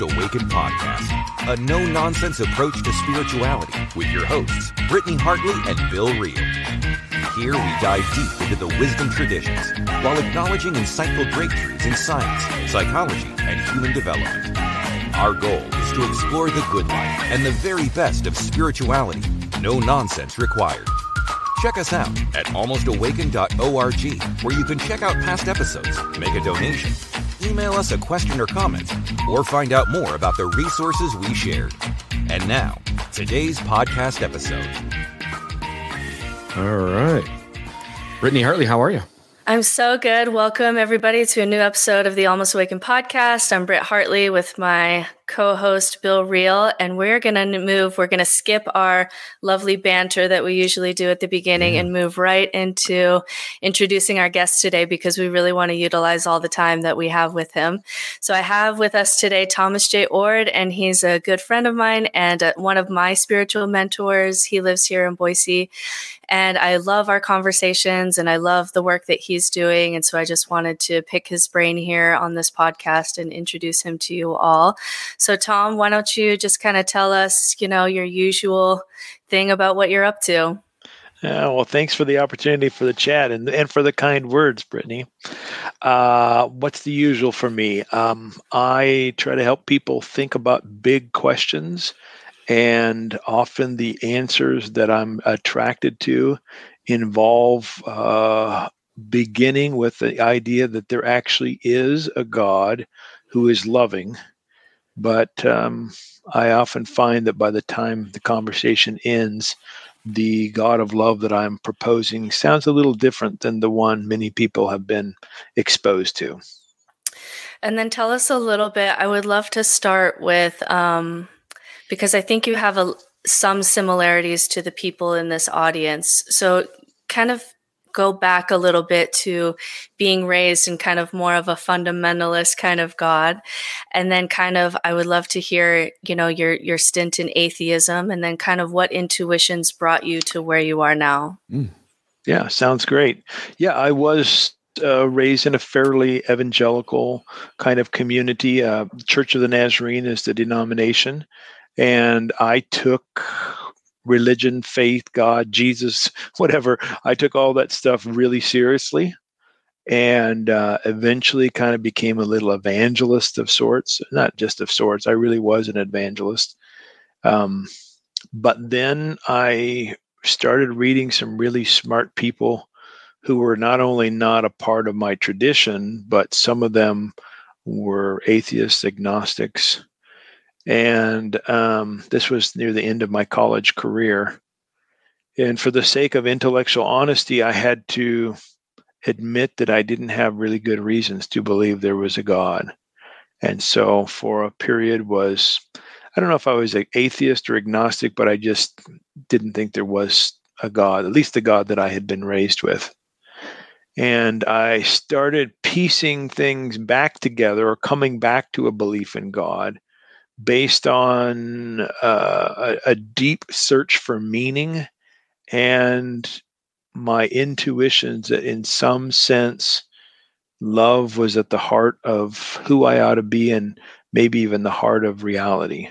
Awakened podcast, a no nonsense approach to spirituality with your hosts, Brittany Hartley and Bill Reel. Here we dive deep into the wisdom traditions while acknowledging insightful breakthroughs in science, psychology, and human development. Our goal is to explore the good life and the very best of spirituality, no nonsense required. Check us out at almostawaken.org, where you can check out past episodes, make a donation, email us a question or comment, or find out more about the resources we shared. And now, today's podcast episode. All right. Brittany Hartley, how are you? I'm so good. Welcome, everybody, to a new episode of the Almost Awakened podcast. I'm Britt Hartley with my co host, Bill Reel, and we're going to move, we're going to skip our lovely banter that we usually do at the beginning and move right into introducing our guest today because we really want to utilize all the time that we have with him. So I have with us today Thomas J. Oord, and he's a good friend of mine and uh, one of my spiritual mentors. He lives here in Boise. And I love our conversations and I love the work that he's doing. And so I just wanted to pick his brain here on this podcast and introduce him to you all. So, Tom, why don't you just kind of tell us, you know, your usual thing about what you're up to? Yeah, well, thanks for the opportunity for the chat and, and for the kind words, Brittany. Uh, what's the usual for me? Um, I try to help people think about big questions and often the answers that I'm attracted to involve uh, beginning with the idea that there actually is a God who is loving. But um, I often find that by the time the conversation ends, the God of love that I'm proposing sounds a little different than the one many people have been exposed to. And then tell us a little bit. I would love to start with um, because I think you have a, some similarities to the people in this audience. So, kind of go back a little bit to being raised in kind of more of a fundamentalist kind of God. And then kind of I would love to hear, you know, your your stint in atheism and then kind of what intuitions brought you to where you are now. Mm. Yeah, sounds great. Yeah, I was uh, raised in a fairly evangelical kind of community. Uh, Church of the Nazarene is the denomination and I took religion, faith, God, Jesus, whatever. I took all that stuff really seriously and uh, eventually kind of became a little evangelist of sorts. Not just of sorts, I really was an evangelist. Um, but then I started reading some really smart people who were not only not a part of my tradition, but some of them were atheists, agnostics, and um, this was near the end of my college career. And for the sake of intellectual honesty, I had to admit that I didn't have really good reasons to believe there was a God. And so for a period was I don't know if I was an atheist or agnostic, but I just didn't think there was a God, at least the God that I had been raised with. And I started piecing things back together or coming back to a belief in God based on uh, a, a deep search for meaning and my intuitions that in some sense love was at the heart of who I ought to be and maybe even the heart of reality.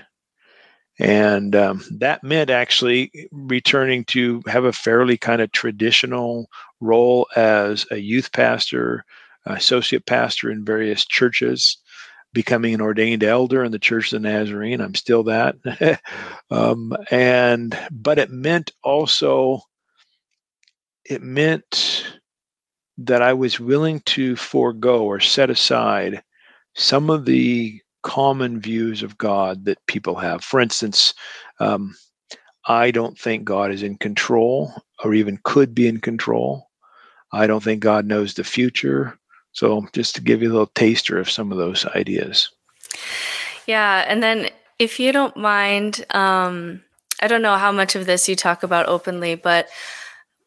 And um, that meant actually returning to have a fairly kind of traditional role as a youth pastor, associate pastor in various churches, becoming an ordained elder in the Church of the Nazarene. I'm still that. um, and but it meant also it meant that I was willing to forego or set aside some of the common views of God that people have. For instance, um, I don't think God is in control or even could be in control. I don't think God knows the future. So, just to give you a little taster of some of those ideas. Yeah. And then, if you don't mind, um, I don't know how much of this you talk about openly, but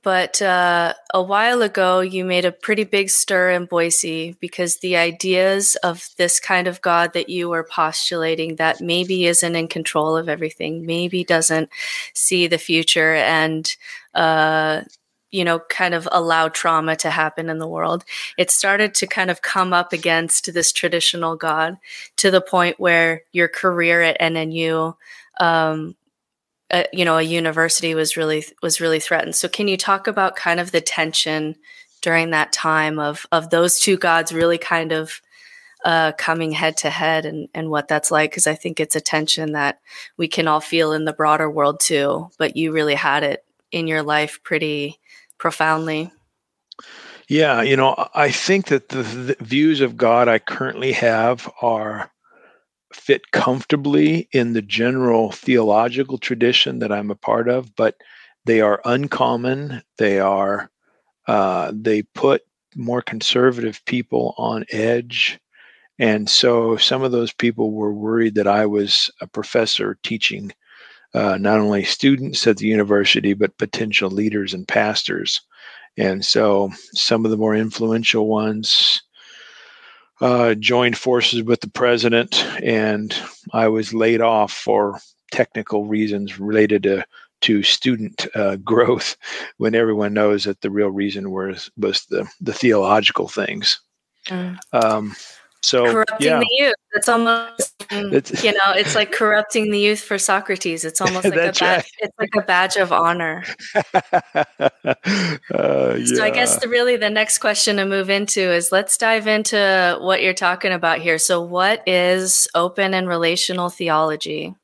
but uh, a while ago you made a pretty big stir in Boise because the ideas of this kind of God that you were postulating that maybe isn't in control of everything, maybe doesn't see the future and uh, you know, kind of allow trauma to happen in the world. It started to kind of come up against this traditional God to the point where your career at NNU, um, uh, you know, a university was really was really threatened. So, can you talk about kind of the tension during that time of of those two gods really kind of uh, coming head to head and, and what that's like because I think it's a tension that we can all feel in the broader world too. But you really had it in your life pretty profoundly. Yeah, you know, I think that the, the views of God I currently have are fit comfortably in the general theological tradition that I'm a part of, but they are uncommon. They are uh, they put more conservative people on edge. And so some of those people were worried that I was a professor teaching uh, not only students at the university, but potential leaders and pastors. And so some of the more influential ones uh, joined forces with the president, and I was laid off for technical reasons related to to student uh, growth when everyone knows that the real reason was was the the theological things. Mm. Um, so corrupting yeah. the youth. It's almost it's, you know, it's like corrupting the youth for Socrates. It's almost like a badge, right. it's like a badge of honor. uh, yeah. So I guess the, really the next question to move into is let's dive into what you're talking about here. So what is open and relational theology?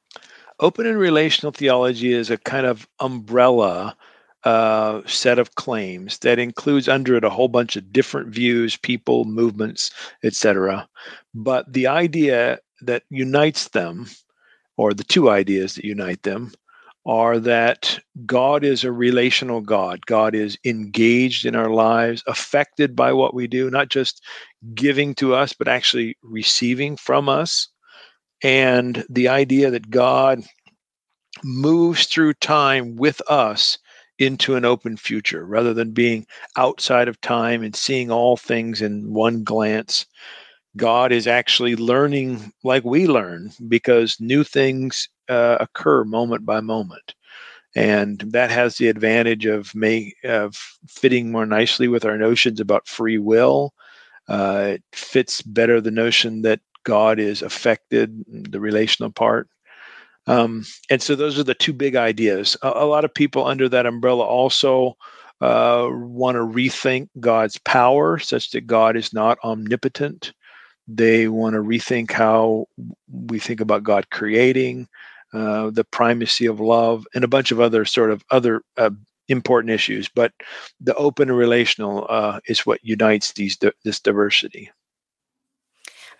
Open and relational theology is a kind of umbrella uh, set of claims that includes under it a whole bunch of different views, people, movements, etc. But the idea that unites them, or the two ideas that unite them, are that God is a relational God. God is engaged in our lives, affected by what we do, not just giving to us, but actually receiving from us and the idea that God moves through time with us into an open future rather than being outside of time and seeing all things in one glance. God is actually learning like we learn because new things uh, occur moment by moment. And that has the advantage of may, of fitting more nicely with our notions about free will. Uh, it fits better the notion that God is affected, the relational part. Um, and so those are the two big ideas. A, a lot of people under that umbrella also uh, want to rethink God's power such that God is not omnipotent. They want to rethink how we think about God creating, uh, the primacy of love, and a bunch of other sort of other uh, important issues. But the open and relational uh, is what unites these this diversity.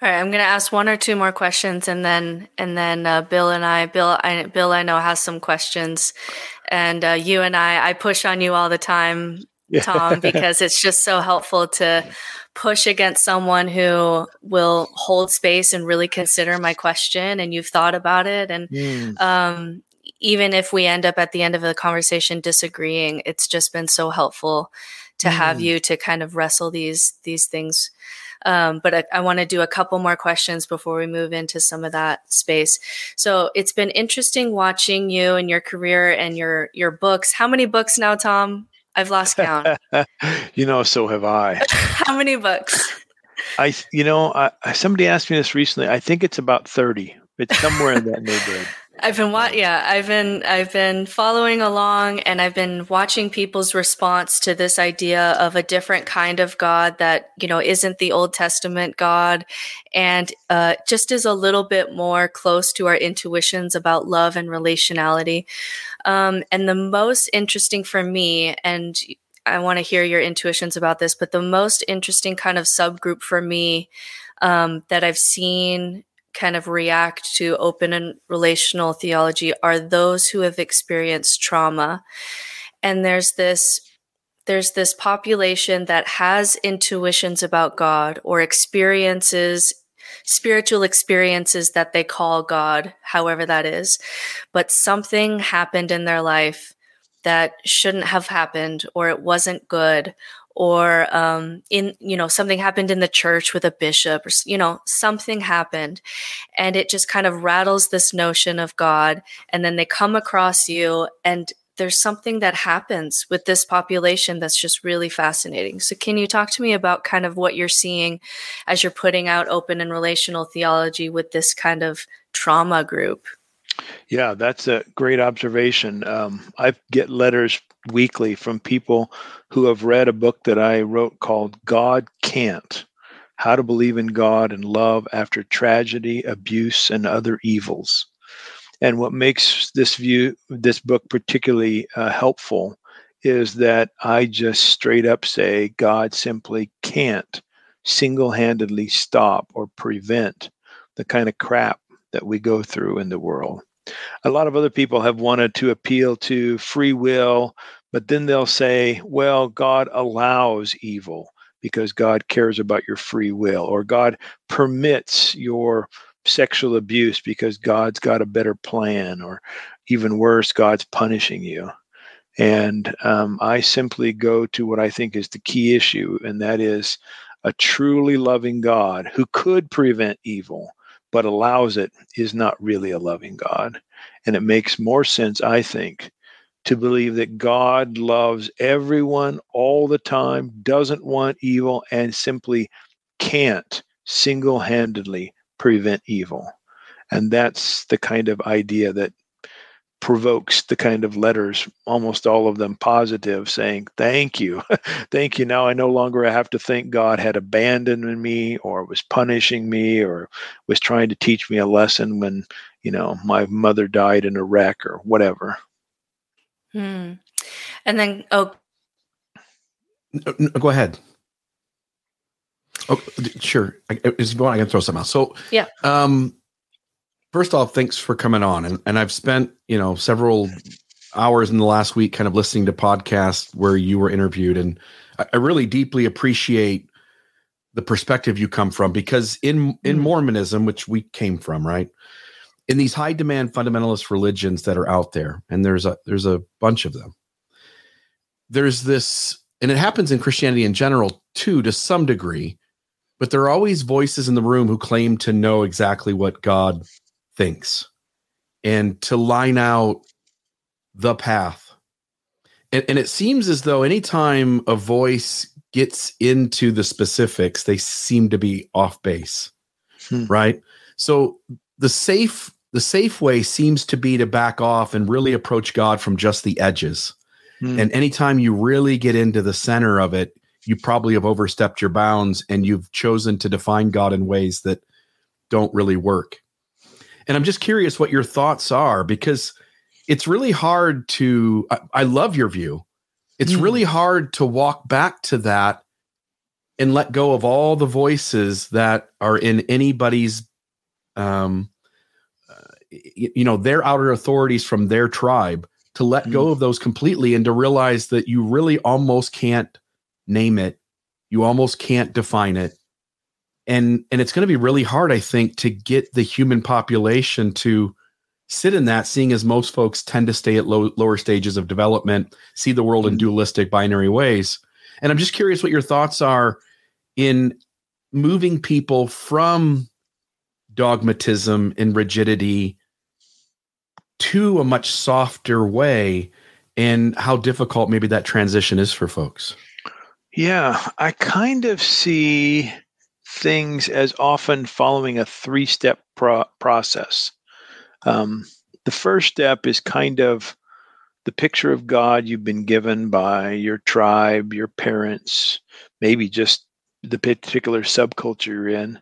All right, I'm going to ask one or two more questions, and then and then uh, Bill and I, Bill, I, Bill, I know has some questions, and uh, you and I, I push on you all the time, Tom, because it's just so helpful to push against someone who will hold space and really consider my question, and you've thought about it, and mm. um, even if we end up at the end of the conversation disagreeing, it's just been so helpful to mm. have you to kind of wrestle these these things um, but I, I want to do a couple more questions before we move into some of that space. So it's been interesting watching you and your career and your your books. How many books now, Tom? I've lost count. you know, so have I. How many books? I, you know, I, somebody asked me this recently. I think it's about thirty. It's somewhere in that neighborhood. I've been wa- yeah, I've been I've been following along and I've been watching people's response to this idea of a different kind of God that, you know, isn't the Old Testament God and uh, just is a little bit more close to our intuitions about love and relationality. Um, and the most interesting for me, and I want to hear your intuitions about this, but the most interesting kind of subgroup for me um, that I've seen kind of react to open and relational theology are those who have experienced trauma. And there's this there's this population that has intuitions about God or experiences spiritual experiences that they call God, however that is. But something happened in their life that shouldn't have happened or it wasn't good or um, in you know something happened in the church with a bishop or you know something happened and it just kind of rattles this notion of god and then they come across you and there's something that happens with this population that's just really fascinating. So, can you talk to me about kind of what you're seeing as you're putting out open and relational theology with this kind of trauma group? Yeah, that's a great observation. Um, I get letters weekly from people who have read a book that I wrote called God Can't How to Believe in God and Love After Tragedy, Abuse, and Other Evils. And what makes this view, this book particularly uh, helpful is that I just straight up say God simply can't single handedly stop or prevent the kind of crap that we go through in the world. A lot of other people have wanted to appeal to free will, but then they'll say, well, God allows evil because God cares about your free will, or God permits your sexual abuse because God's got a better plan, or even worse, God's punishing you. And um, I simply go to what I think is the key issue, and that is a truly loving God who could prevent evil but allows it is not really a loving God. And it makes more sense, I think, to believe that God loves everyone all the time, doesn't want evil, and simply can't single handedly prevent evil. And that's the kind of idea that provokes the kind of letters, almost all of them positive, saying, Thank you. Thank you. Now I no longer have to think God had abandoned me or was punishing me or was trying to teach me a lesson when, you know, my mother died in a wreck or whatever. Hmm. And then, oh, go ahead. Oh, sure. I, is I can throw something out. So, yeah. Um, first off, thanks for coming on. And and I've spent you know several hours in the last week kind of listening to podcasts where you were interviewed, and I, I really deeply appreciate the perspective you come from because in in mm. Mormonism, which we came from, right. In these high demand fundamentalist religions that are out there, and there's a there's a bunch of them. There's this, and it happens in Christianity in general too, to some degree, but there are always voices in the room who claim to know exactly what God thinks and to line out the path. And, and it seems as though anytime a voice gets into the specifics, they seem to be off base. Hmm. Right. So the safe the safe way seems to be to back off and really approach God from just the edges. Hmm. And anytime you really get into the center of it, you probably have overstepped your bounds and you've chosen to define God in ways that don't really work. And I'm just curious what your thoughts are because it's really hard to, I, I love your view. It's mm. really hard to walk back to that and let go of all the voices that are in anybody's, um, uh, you, you know, their outer authorities from their tribe to let mm. go of those completely and to realize that you really almost can't name it. You almost can't define it and and it's going to be really hard i think to get the human population to sit in that seeing as most folks tend to stay at low, lower stages of development see the world in mm-hmm. dualistic binary ways and i'm just curious what your thoughts are in moving people from dogmatism and rigidity to a much softer way and how difficult maybe that transition is for folks yeah i kind of see things as often following a three step pro- process. Um, the first step is kind of the picture of God you've been given by your tribe, your parents, maybe just the particular subculture you're in.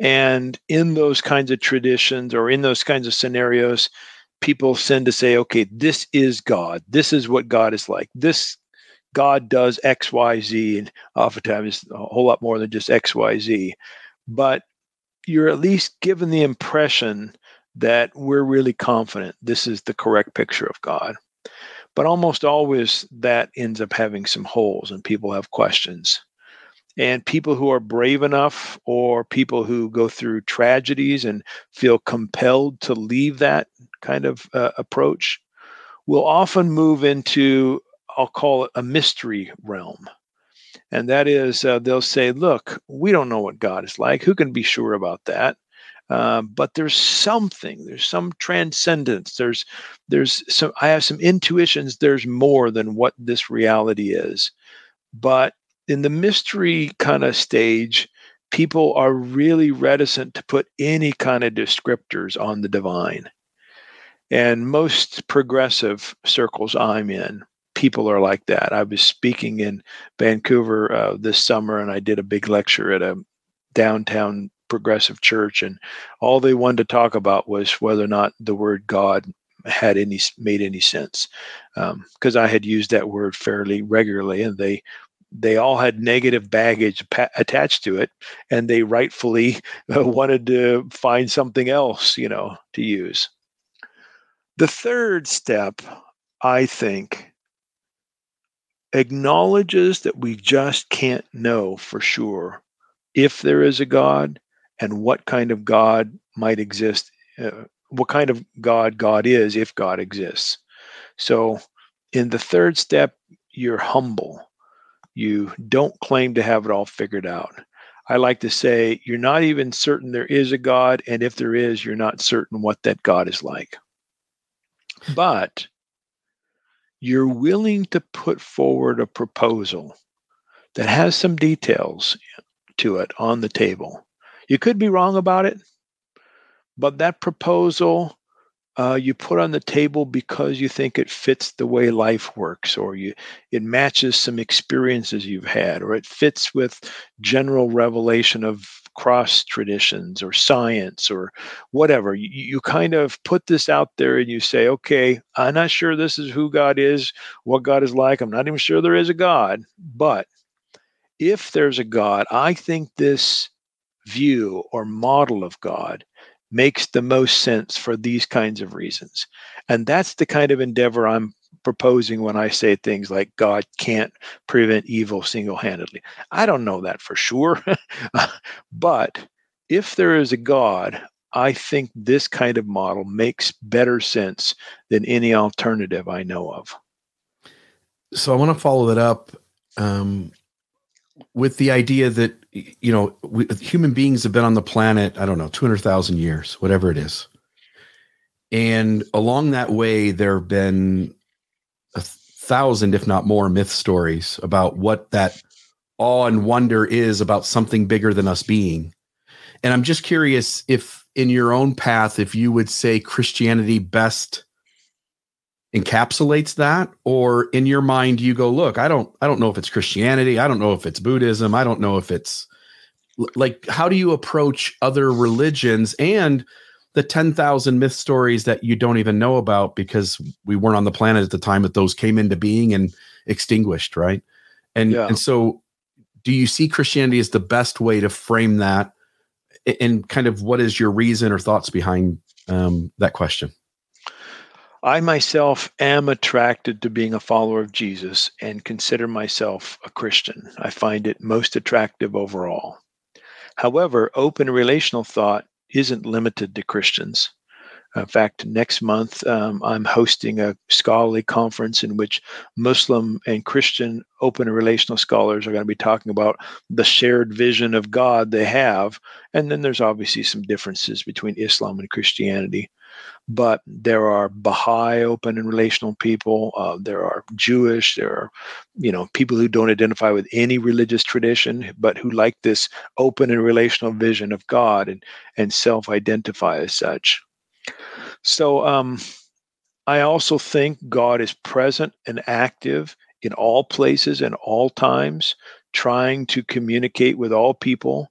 And in those kinds of traditions or in those kinds of scenarios, people tend to say, okay, this is God. This is what God is like. This God does X, Y, Z, and oftentimes a whole lot more than just X, Y, Z. But you're at least given the impression that we're really confident this is the correct picture of God. But almost always that ends up having some holes and people have questions. And people who are brave enough or people who go through tragedies and feel compelled to leave that kind of uh, approach will often move into I'll call it a mystery realm. And that is, uh, they'll say, look, we don't know what God is like. Who can be sure about that? Uh, but there's something. There's some transcendence. There's there's some. I have some intuitions. There's more than what this reality is. But in the mystery kind of stage, people are really reticent to put any kind of descriptors on the divine. And most progressive circles I'm in, people are like that. I was speaking in Vancouver uh, this summer and I did a big lecture at a downtown progressive church and all they wanted to talk about was whether or not the word God had any made any sense because um, I had used that word fairly regularly and they they all had negative baggage pa- attached to it and they rightfully uh, wanted to find something else you know to use the third step i think acknowledges that we just can't know for sure if there is a god and what kind of god might exist uh, what kind of god god is if god exists so in the third step you're humble you don't claim to have it all figured out. I like to say you're not even certain there is a God, and if there is, you're not certain what that God is like. But you're willing to put forward a proposal that has some details to it on the table. You could be wrong about it, but that proposal uh, you put on the table because you think it fits the way life works or you it matches some experiences you've had or it fits with general revelation of cross traditions or science or whatever you, you kind of put this out there and you say okay i'm not sure this is who god is what god is like i'm not even sure there is a god but if there's a god i think this view or model of god makes the most sense for these kinds of reasons. And that's the kind of endeavor I'm proposing when I say things like God can't prevent evil single handedly. I don't know that for sure. but if there is a God, I think this kind of model makes better sense than any alternative I know of. So I want to follow that up um, with the idea that you know we, human beings have been on the planet i don't know 200000 years whatever it is and along that way there have been a thousand if not more myth stories about what that awe and wonder is about something bigger than us being. And i'm just curious if in your own path if you would say christianity best encapsulates that or in your mind you go look i don't i don't know if it's christianity i don't know if it's buddhism i don't know if it's like how do you approach other religions? And the 10,000 myth stories that you don't even know about because we weren't on the planet at the time that those came into being and extinguished right and yeah. and so do you see christianity as the best way to frame that and kind of what is your reason or thoughts behind um, that question I myself am attracted to being a follower of Jesus and consider myself a Christian. I find it most attractive overall. However, open relational thought isn't limited to Christians. In fact, next month um, I'm hosting a scholarly conference in which Muslim and Christian open and relational scholars are going to be talking about the shared vision of God they have. And then there's obviously some differences between Islam and Christianity but there are Baha'i open and relational people. Uh, there are Jewish. There are, you know, people who don't identify with any religious tradition, but who like this open and relational vision of God and and self-identify as such. So, um, I also think God is present and active in all places and all times, trying to communicate with all people,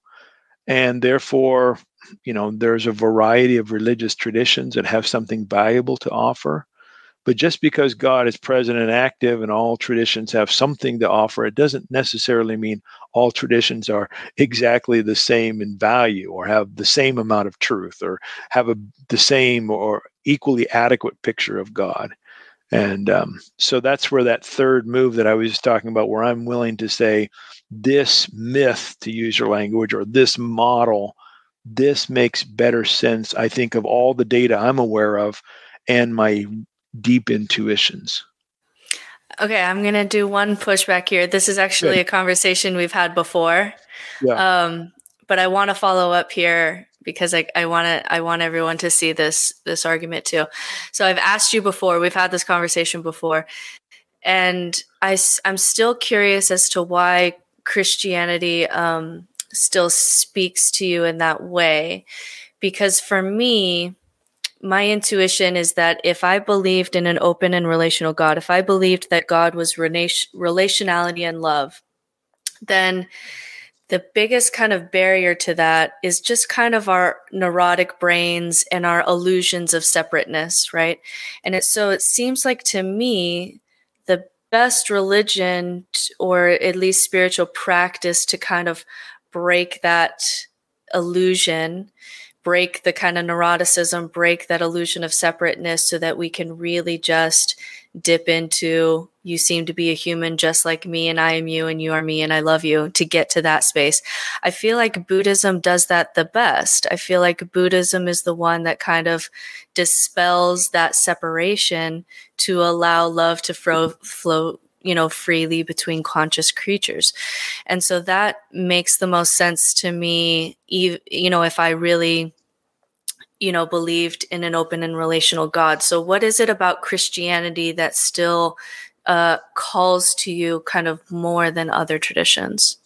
and therefore you know there's a variety of religious traditions that have something valuable to offer. But just because god is present and active and all traditions have something to offer it doesn't necessarily mean all traditions are exactly the same in value or have the same amount of truth or have a, the same or equally adequate picture of god. And um, so that's where that third move that i was talking about where i'm willing to say this myth to use your language or this model this makes better sense, I think, of all the data I'm aware of and my deep intuitions. Okay, I'm going to do one pushback here. This is actually Good. a conversation we've had before. Yeah. Um, but I want to follow up here because I, I want to I want everyone to see this this argument too. So I've asked you before. We've had this conversation before, and I I'm still curious as to why Christianity um, still speaks to you in that way, because for me. My intuition is that if I believed in an open and relational God, if I believed that God was relationality and love, then the biggest kind of barrier to that is just kind of our neurotic brains and our illusions of separateness, right? And it, so it seems like to me, the best religion or at least spiritual practice to kind of break that illusion break the kind of neuroticism, break that illusion of separateness so that we can really just dip into you seem to be a human just like me and I am you and you are me and I love you to get to that space. I feel like Buddhism does that the best. I feel like Buddhism is the one that kind of dispels that separation to allow love to flow, flow you know freely between conscious creatures. And so that makes the most sense to me you know if i really you know believed in an open and relational god. So what is it about christianity that still uh, calls to you kind of more than other traditions?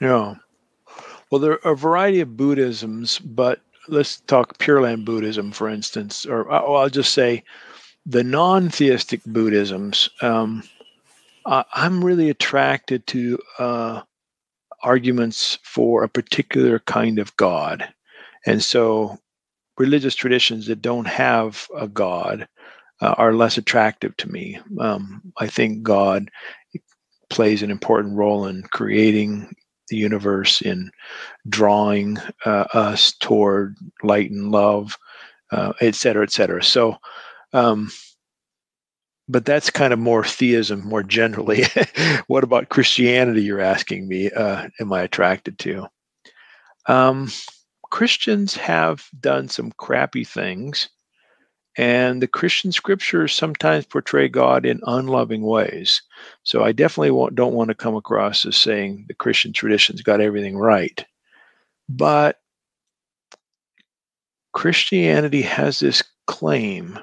Yeah. Well there are a variety of buddhisms but let's talk pure land buddhism for instance or uh, i'll just say the non-theistic buddhisms um, uh, I'm really attracted to uh, arguments for a particular kind of God. And so religious traditions that don't have a God uh, are less attractive to me. Um, I think God plays an important role in creating the universe, in drawing uh, us toward light and love, uh, et cetera, et cetera. So, um, but that's kind of more theism more generally. what about Christianity? You're asking me, uh, am I attracted to? Um, Christians have done some crappy things, and the Christian scriptures sometimes portray God in unloving ways. So I definitely don't want to come across as saying the Christian tradition's got everything right. But Christianity has this claim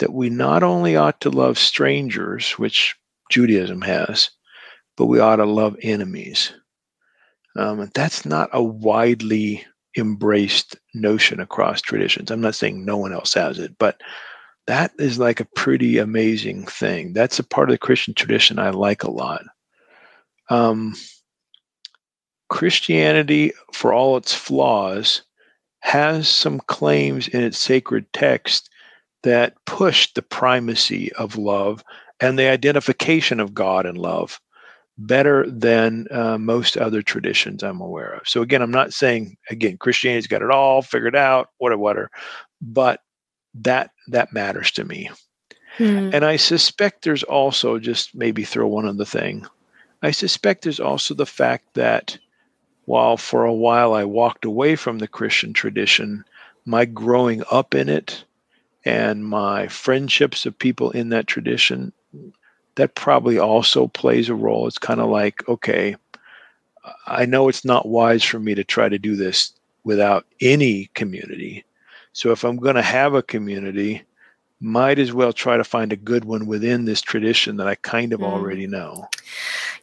that we not only ought to love strangers, which Judaism has, but we ought to love enemies. Um, and that's not a widely embraced notion across traditions. I'm not saying no one else has it, but that is like a pretty amazing thing. That's a part of the Christian tradition I like a lot. Um, Christianity, for all its flaws, has some claims in its sacred text that pushed the primacy of love and the identification of God and love better than uh, most other traditions I'm aware of. So again, I'm not saying again Christianity's got it all figured out, whatever, whatever, but that that matters to me. Hmm. And I suspect there's also just maybe throw one other thing. I suspect there's also the fact that while for a while I walked away from the Christian tradition, my growing up in it and my friendships of people in that tradition, that probably also plays a role. It's kind of like, okay, I know it's not wise for me to try to do this without any community. So if I'm going to have a community, might as well try to find a good one within this tradition that I kind of mm. already know.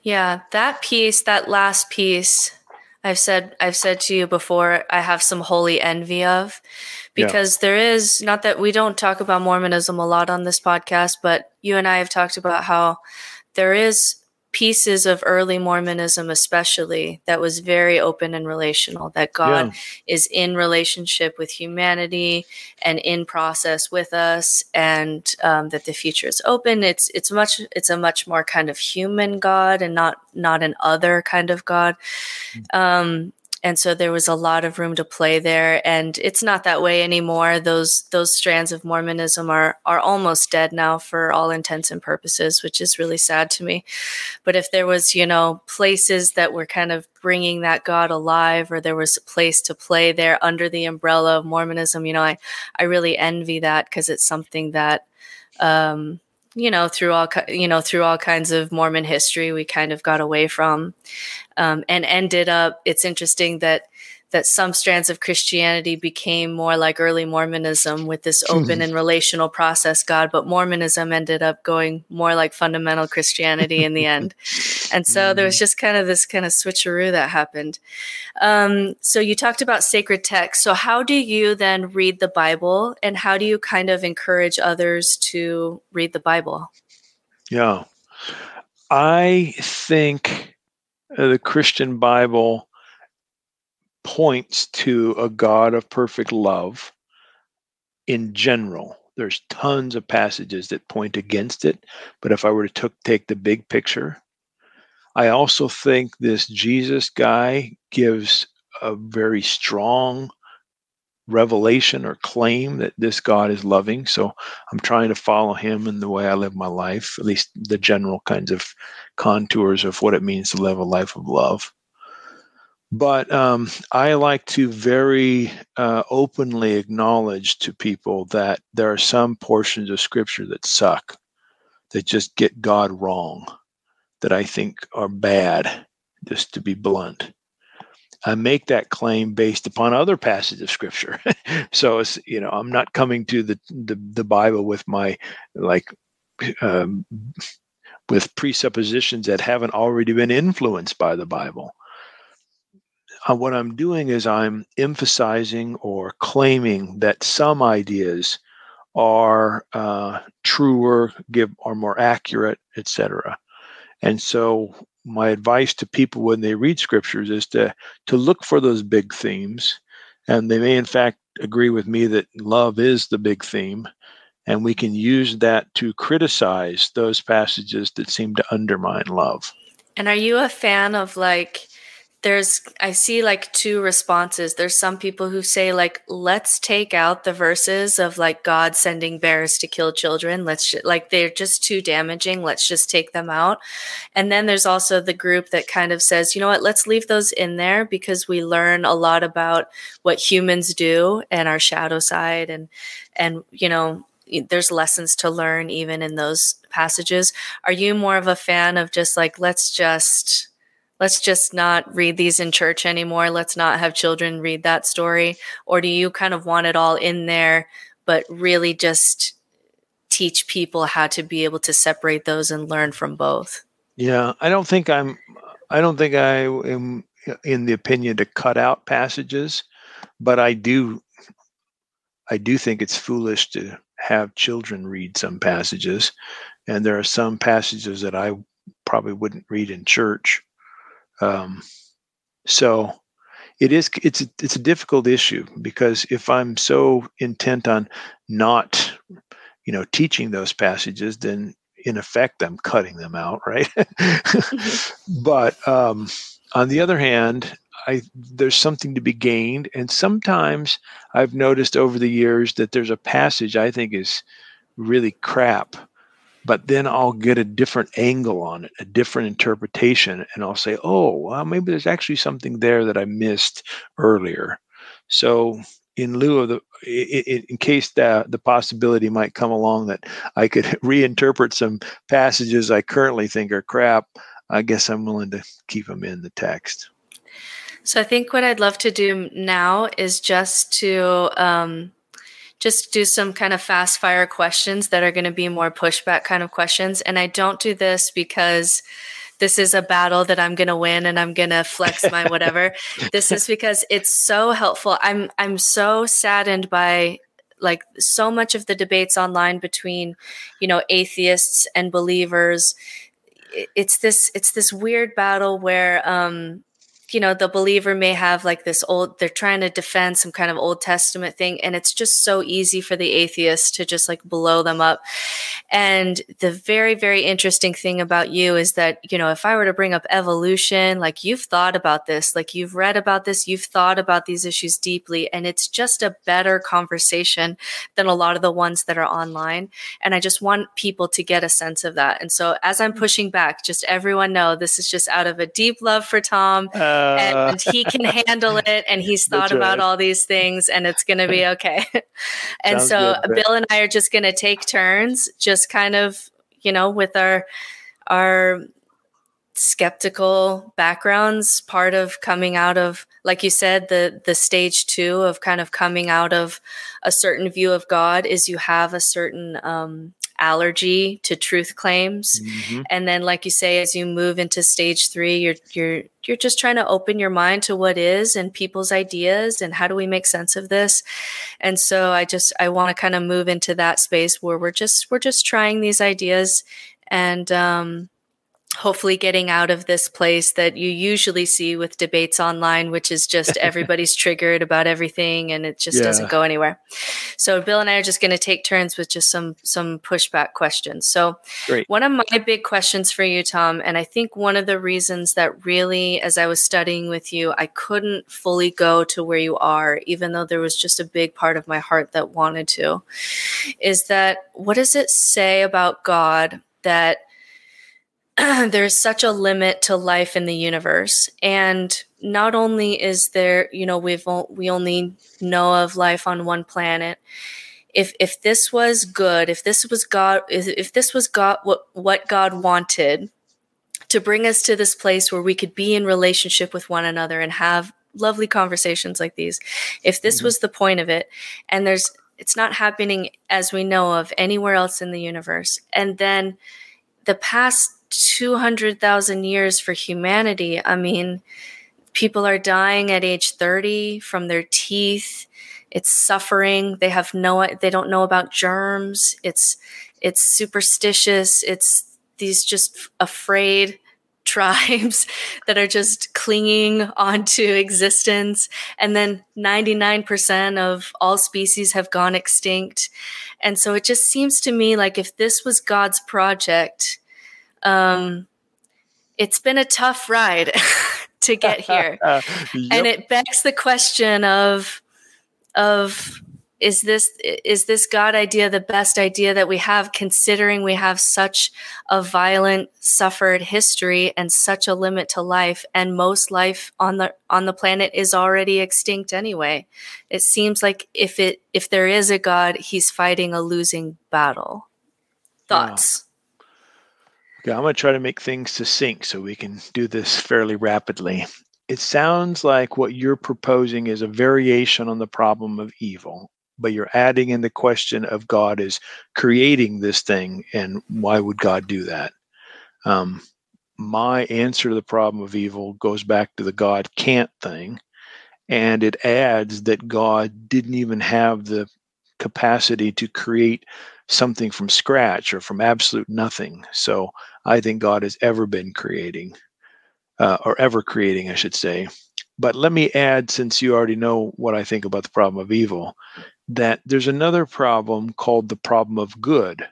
Yeah, that piece, that last piece, I've said I've said to you before, I have some holy envy of because yeah. there is not that we don't talk about Mormonism a lot on this podcast, but you and I have talked about how there is pieces of early Mormonism, especially, that was very open and relational, that God yeah. is in relationship with humanity and in process with us, and um, that the future is open. It's it's much it's a much more kind of human God and not not an other kind of God. Mm. Um, and so there was a lot of room to play there. And it's not that way anymore. Those those strands of mormonism are are almost dead now for all intents and purposes which is really sad to me. But if there was you know places that were kind of bringing that god alive or there was a place to play there under the umbrella of mormonism you know i i really envy that because it's something that um you know through all you know through all kinds of mormon history we kind of got away from um, and ended up it's interesting that that some strands of Christianity became more like early Mormonism with this open and relational process God, but Mormonism ended up going more like fundamental Christianity in the end. And so there was mm. just kind of this kind of switcheroo that happened. Um, so you talked about sacred text. So how do you then read the Bible and how do you kind of encourage others to read the Bible? Yeah. I think the Christian Bible points to a God of perfect love in general. There's tons of passages that point against it, but if I were to take the big picture, I also think this Jesus guy gives a very strong revelation or claim that this God is loving. So I'm trying to follow him in the way I live my life, at least the general kinds of contours of what it means to live a life of love. But um, I like to very uh, openly acknowledge to people that there are some portions of scripture that suck, that just get God wrong, that I think are bad, just to be blunt. I make that claim based upon other passages of scripture. so it's you know I'm not coming to the the, the Bible with my like um, with presuppositions that haven't already been influenced by the Bible. Uh, what I'm doing is I'm emphasizing or claiming that some ideas are uh, truer, give are more accurate, etc. And so my advice to people when they read scriptures is to to look for those big themes and they may in fact agree with me that love is the big theme and we can use that to criticize those passages that seem to undermine love and are you a fan of like there's i see like two responses. There's some people who say like let's take out the verses of like god sending bears to kill children. Let's just, like they're just too damaging. Let's just take them out. And then there's also the group that kind of says you know what? Let's leave those in there because we learn a lot about what humans do and our shadow side and and you know there's lessons to learn even in those passages. Are you more of a fan of just like let's just let's just not read these in church anymore. Let's not have children read that story? Or do you kind of want it all in there, but really just teach people how to be able to separate those and learn from both? Yeah, I don't think I'm, I don't think I am in the opinion to cut out passages, but I do, I do think it's foolish to have children read some passages. And there are some passages that I probably wouldn't read in church um, so it is it's it's a difficult issue because if I'm so intent on not you know teaching those passages, then in effect I'm cutting them out, right? but um, on the other hand, I, there's something to be gained. And sometimes I've noticed over the years that there's a passage I think is really crap, but then I'll get a different angle on it, a different interpretation, and I'll say, oh, well, maybe there's actually something there that I missed earlier. So, in lieu of the, in case the, the possibility might come along that I could reinterpret some passages I currently think are crap, I guess I'm willing to keep them in the text. So, I think what I'd love to do now is just to, um, just do some kind of fast fire questions that are going to be more pushback kind of questions. And I don't do this because this is a battle that I'm going to win and I'm going to flex my whatever. this is because it's so helpful. I'm I'm so saddened by like so much of the debates online between, you know, atheists and believers. It's this it's this weird battle where um you know the believer may have like this old they're trying to defend some kind of old testament thing and it's just so easy for the atheist to just like blow them up. And the very very interesting thing about you is that you know if i were to bring up evolution like you've thought about this like you've read about this you've thought about these issues deeply and it's just a better conversation than a lot of the ones that are online. And i just want people to get a sense of that. And so as i'm pushing back just everyone know this is just out of a deep love for tom. Uh- uh, and he can handle it and he's thought about right. all these things and it's going to be okay. and Sounds so good, Bill and I are just going to take turns just kind of, you know, with our our skeptical backgrounds part of coming out of like you said the the stage 2 of kind of coming out of a certain view of god is you have a certain um, allergy to truth claims mm-hmm. and then like you say as you move into stage 3 you're you're you're just trying to open your mind to what is and people's ideas and how do we make sense of this and so i just i want to kind of move into that space where we're just we're just trying these ideas and um hopefully getting out of this place that you usually see with debates online, which is just everybody's triggered about everything and it just yeah. doesn't go anywhere. So Bill and I are just going to take turns with just some some pushback questions. So Great. one of my big questions for you, Tom, and I think one of the reasons that really, as I was studying with you, I couldn't fully go to where you are, even though there was just a big part of my heart that wanted to, is that what does it say about God that there's such a limit to life in the universe and not only is there you know we've we only know of life on one planet if if this was good if this was god if, if this was god what what god wanted to bring us to this place where we could be in relationship with one another and have lovely conversations like these if this mm-hmm. was the point of it and there's it's not happening as we know of anywhere else in the universe and then the past 200,000 years for humanity. I mean, people are dying at age 30 from their teeth. It's suffering. They have no they don't know about germs. It's it's superstitious. It's these just afraid tribes that are just clinging onto existence and then 99% of all species have gone extinct. And so it just seems to me like if this was God's project, um, it's been a tough ride to get here, yep. and it begs the question of of is this is this god idea the best idea that we have considering we have such a violent suffered history and such a limit to life and most life on the on the planet is already extinct anyway? It seems like if it if there is a god he's fighting a losing battle. Thoughts Okay, I'm going to try to make things succinct so we can do this fairly rapidly. It sounds like what you're proposing is a variation on the problem of evil, but you're adding in the question of God is creating this thing, and why would God do that? Um, my answer to the problem of evil goes back to the God can't thing, and it adds that God didn't even have the capacity to create something from scratch or from absolute nothing. So I think God has ever been creating, uh, or ever creating, I should say. But let me add, since you already know what I think about the problem of evil, that there's another problem called the problem of good.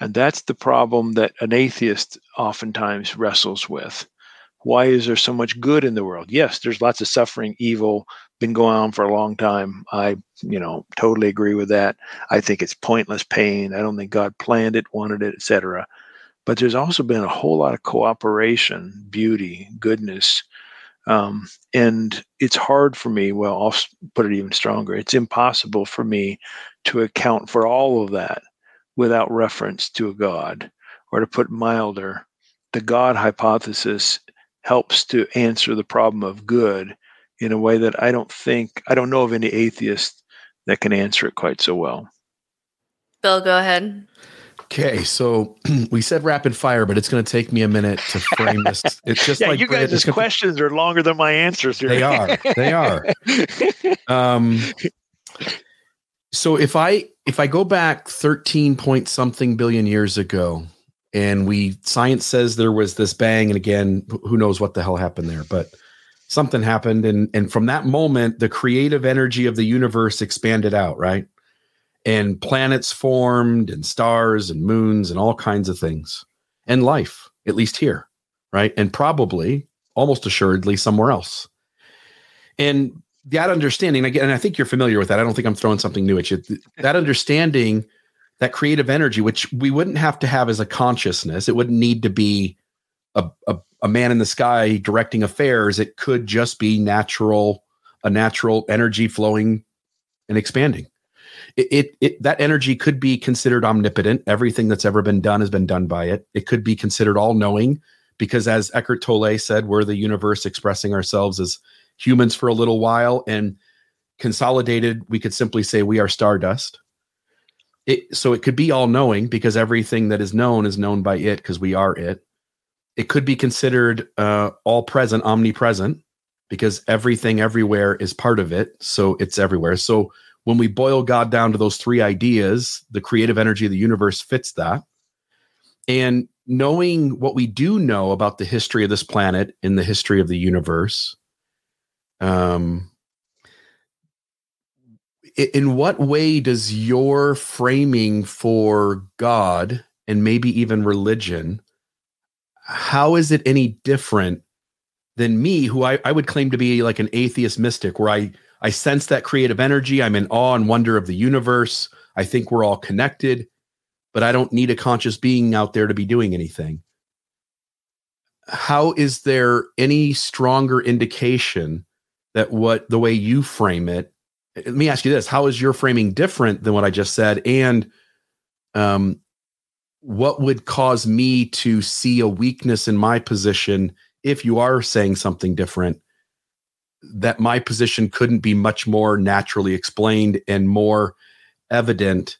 And that's the problem that an atheist oftentimes wrestles with. Why is there so much good in the world? Yes, there's lots of suffering, evil, been going on for a long time. I, you know, totally agree with that. I think it's pointless pain. I don't think God planned it, wanted it, etc. But there's also been a whole lot of cooperation, beauty, goodness, um, and it's hard for me. Well, I'll put it even stronger. It's impossible for me to account for all of that without reference to a God, or to put milder, the God hypothesis helps to answer the problem of good in a way that I don't think, I don't know of any atheist that can answer it quite so well. Bill, go ahead. Okay, so we said rapid fire, but it's going to take me a minute to frame this. It's just yeah, like you guys' questions are longer than my answers here. They are. They are. um, so if I if I go back thirteen point something billion years ago, and we science says there was this bang, and again, who knows what the hell happened there, but something happened and and from that moment the creative energy of the universe expanded out right? And planets formed and stars and moons and all kinds of things and life at least here right? And probably almost assuredly somewhere else. And that understanding again and i think you're familiar with that. I don't think i'm throwing something new at you. That understanding that creative energy which we wouldn't have to have as a consciousness it wouldn't need to be a, a a man in the sky directing affairs. It could just be natural, a natural energy flowing and expanding. It, it, it, that energy could be considered omnipotent. Everything that's ever been done has been done by it. It could be considered all knowing because as Eckhart Tolle said, we're the universe expressing ourselves as humans for a little while and consolidated, we could simply say we are stardust. It, so it could be all knowing because everything that is known is known by it because we are it. It could be considered uh, all present, omnipresent, because everything everywhere is part of it. So it's everywhere. So when we boil God down to those three ideas, the creative energy of the universe fits that. And knowing what we do know about the history of this planet in the history of the universe, um, in what way does your framing for God and maybe even religion, how is it any different than me, who I, I would claim to be like an atheist mystic, where I I sense that creative energy. I'm in awe and wonder of the universe. I think we're all connected, but I don't need a conscious being out there to be doing anything. How is there any stronger indication that what the way you frame it? Let me ask you this: How is your framing different than what I just said? And um, what would cause me to see a weakness in my position if you are saying something different? that my position couldn't be much more naturally explained and more evident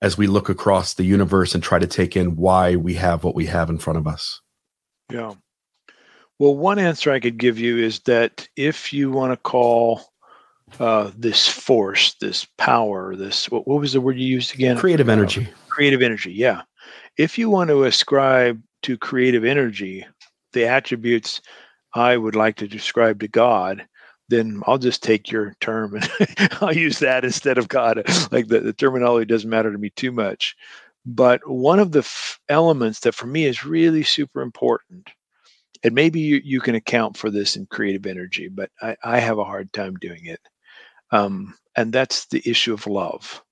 as we look across the universe and try to take in why we have what we have in front of us. Yeah. Well, one answer I could give you is that if you want to call uh, this force, this power, this what, what was the word you used again? Creative energy. Uh, creative energy. Yeah. If you want to ascribe to creative energy the attributes I would like to describe to God, then I'll just take your term and I'll use that instead of God. Like the, the terminology doesn't matter to me too much. But one of the f- elements that for me is really super important, and maybe you, you can account for this in creative energy, but I, I have a hard time doing it. Um, and that's the issue of love.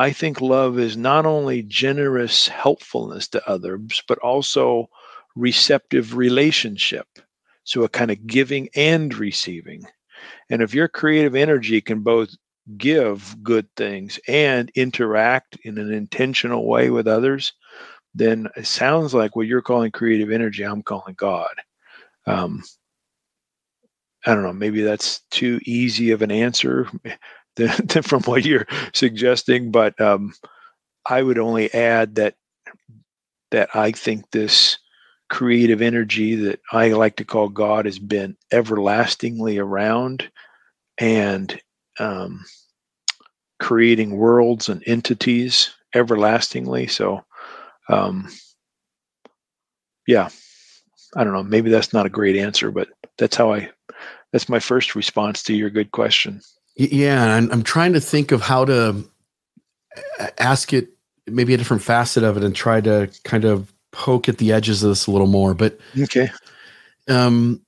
I think love is not only generous helpfulness to others, but also receptive relationship. So a kind of giving and receiving. And if your creative energy can both give good things and interact in an intentional way with others, then it sounds like what you're calling creative energy, I'm calling God. Um, I don't know, maybe that's too easy of an answer from what you're suggesting, but um, I would only add that that I think this creative energy that I like to call God has been everlastingly around and um, creating worlds and entities everlastingly. So, um, yeah, I don't know. Maybe that's not a great answer, but that's how I. That's my first response to your good question. Yeah, I'm, I'm trying to think of how to ask it, maybe a different facet of it, and try to kind of poke at the edges of this a little more. But okay, um,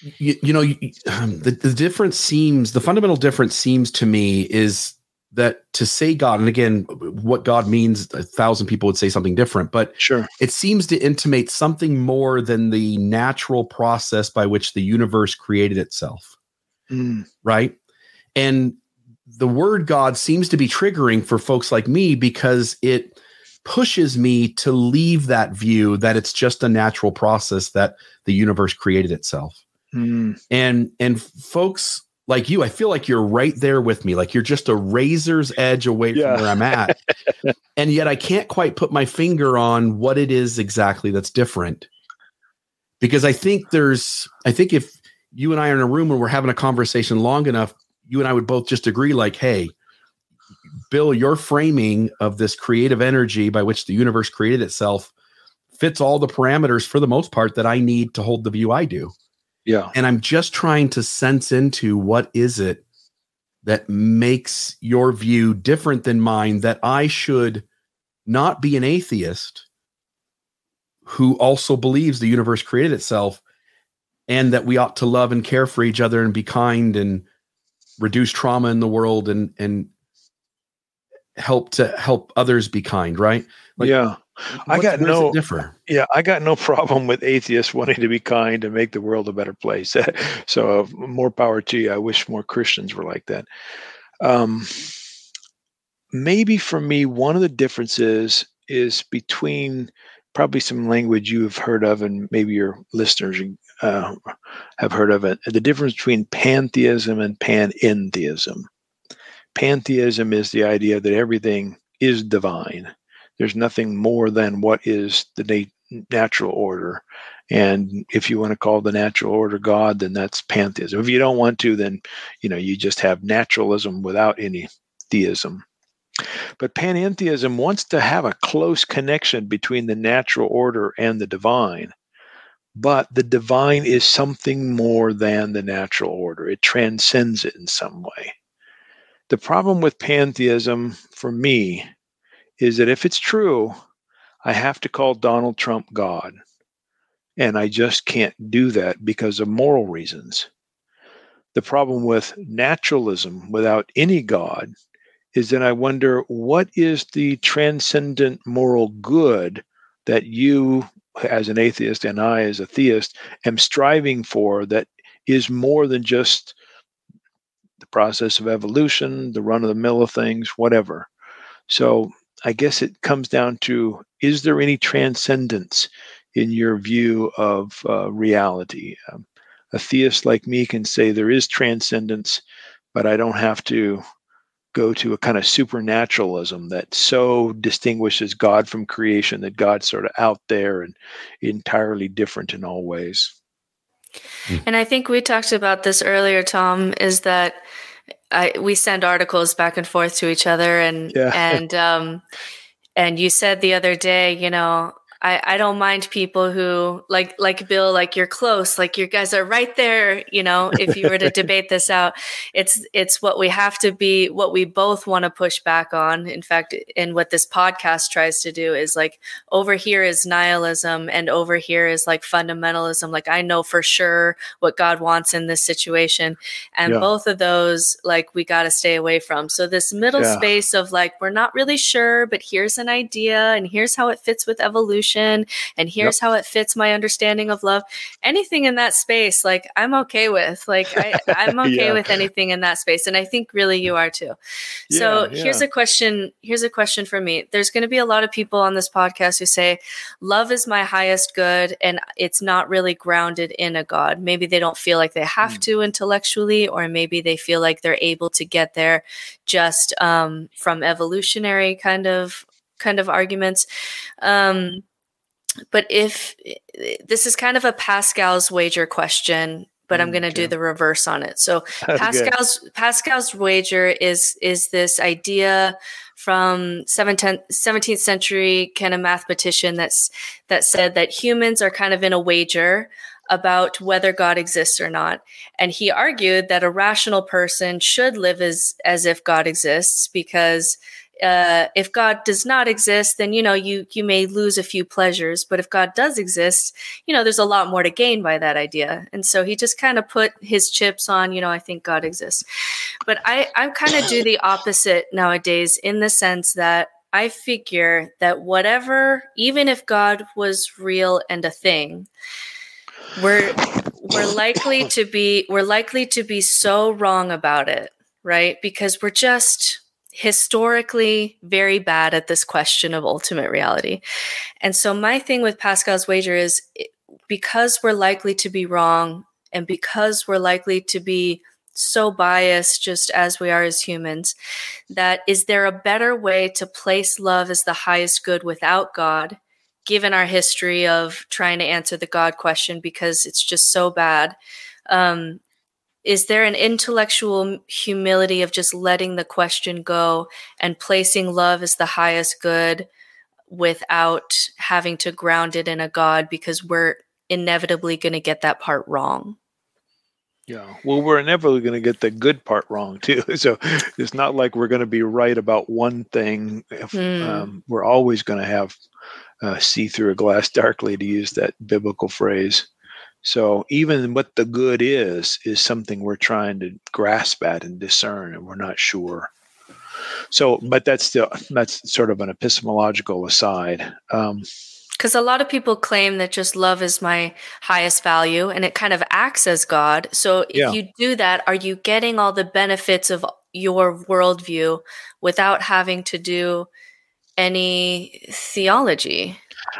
you, you know, you, um, the the difference seems the fundamental difference seems to me is that to say God, and again, what God means, a thousand people would say something different, but sure, it seems to intimate something more than the natural process by which the universe created itself. Mm. Right. And the word God seems to be triggering for folks like me because it pushes me to leave that view that it's just a natural process that the universe created itself. Mm. And and folks like you, I feel like you're right there with me. Like you're just a razor's edge away yeah. from where I'm at. and yet I can't quite put my finger on what it is exactly that's different. Because I think there's I think if you and I are in a room and we're having a conversation long enough, you and I would both just agree like, hey, Bill, your framing of this creative energy by which the universe created itself fits all the parameters for the most part that I need to hold the view I do. Yeah. And I'm just trying to sense into what is it that makes your view different than mine that I should not be an atheist who also believes the universe created itself and that we ought to love and care for each other and be kind and reduce trauma in the world and and help to help others be kind, right? Like, yeah. I got no differ. Yeah, I got no problem with atheists wanting to be kind and make the world a better place. so uh, more power to you. I wish more Christians were like that. Um, maybe for me, one of the differences is between probably some language you have heard of, and maybe your listeners uh, have heard of it. The difference between pantheism and panentheism. Pantheism is the idea that everything is divine. There's nothing more than what is the na- natural order. And if you want to call the natural order God, then that's pantheism. If you don't want to, then you know you just have naturalism without any theism. But panentheism wants to have a close connection between the natural order and the divine. But the divine is something more than the natural order, it transcends it in some way. The problem with pantheism for me is that if it's true, I have to call Donald Trump God. And I just can't do that because of moral reasons. The problem with naturalism without any God is that I wonder what is the transcendent moral good that you, as an atheist, and I, as a theist, am striving for that is more than just the process of evolution, the run of the mill of things, whatever. So I guess it comes down to is there any transcendence in your view of uh, reality? Um, a theist like me can say there is transcendence, but I don't have to go to a kind of supernaturalism that so distinguishes God from creation that God's sort of out there and entirely different in all ways. Hmm. And I think we talked about this earlier, Tom, is that I, we send articles back and forth to each other and yeah. and um and you said the other day, you know, I, I don't mind people who like like Bill, like you're close, like you guys are right there. You know, if you were to debate this out, it's it's what we have to be, what we both want to push back on. In fact, and what this podcast tries to do is like over here is nihilism, and over here is like fundamentalism. Like I know for sure what God wants in this situation, and yeah. both of those like we got to stay away from. So this middle yeah. space of like we're not really sure, but here's an idea, and here's how it fits with evolution and here's yep. how it fits my understanding of love anything in that space like i'm okay with like I, am okay yeah. with anything in that space and i think really you are too yeah, so yeah. here's a question here's a question for me there's going to be a lot of people on this podcast who say love is my highest good and it's not really grounded in a god maybe they don't feel like they have mm. to intellectually or maybe they feel like they're able to get there just um, from evolutionary kind of kind of arguments um, but if this is kind of a Pascal's wager question, but I'm mm, going to okay. do the reverse on it. So That's Pascal's good. Pascal's wager is is this idea from 17th, 17th century kind of mathematician that's that said that humans are kind of in a wager about whether God exists or not. And he argued that a rational person should live as as if God exists because uh, if God does not exist, then you know you you may lose a few pleasures. But if God does exist, you know there's a lot more to gain by that idea. And so he just kind of put his chips on. You know, I think God exists, but I I kind of do the opposite nowadays in the sense that I figure that whatever, even if God was real and a thing, we're we're likely to be we're likely to be so wrong about it, right? Because we're just historically very bad at this question of ultimate reality. And so my thing with Pascal's wager is because we're likely to be wrong and because we're likely to be so biased just as we are as humans that is there a better way to place love as the highest good without God given our history of trying to answer the God question because it's just so bad um, is there an intellectual humility of just letting the question go and placing love as the highest good without having to ground it in a god because we're inevitably going to get that part wrong? Yeah well we're inevitably going to get the good part wrong too. So it's not like we're going to be right about one thing if, mm. um, we're always going to have uh, see through a glass darkly to use that biblical phrase so even what the good is is something we're trying to grasp at and discern, and we're not sure. So, but that's still that's sort of an epistemological aside. Um, because a lot of people claim that just love is my highest value and it kind of acts as God. So if yeah. you do that, are you getting all the benefits of your worldview without having to do any theology?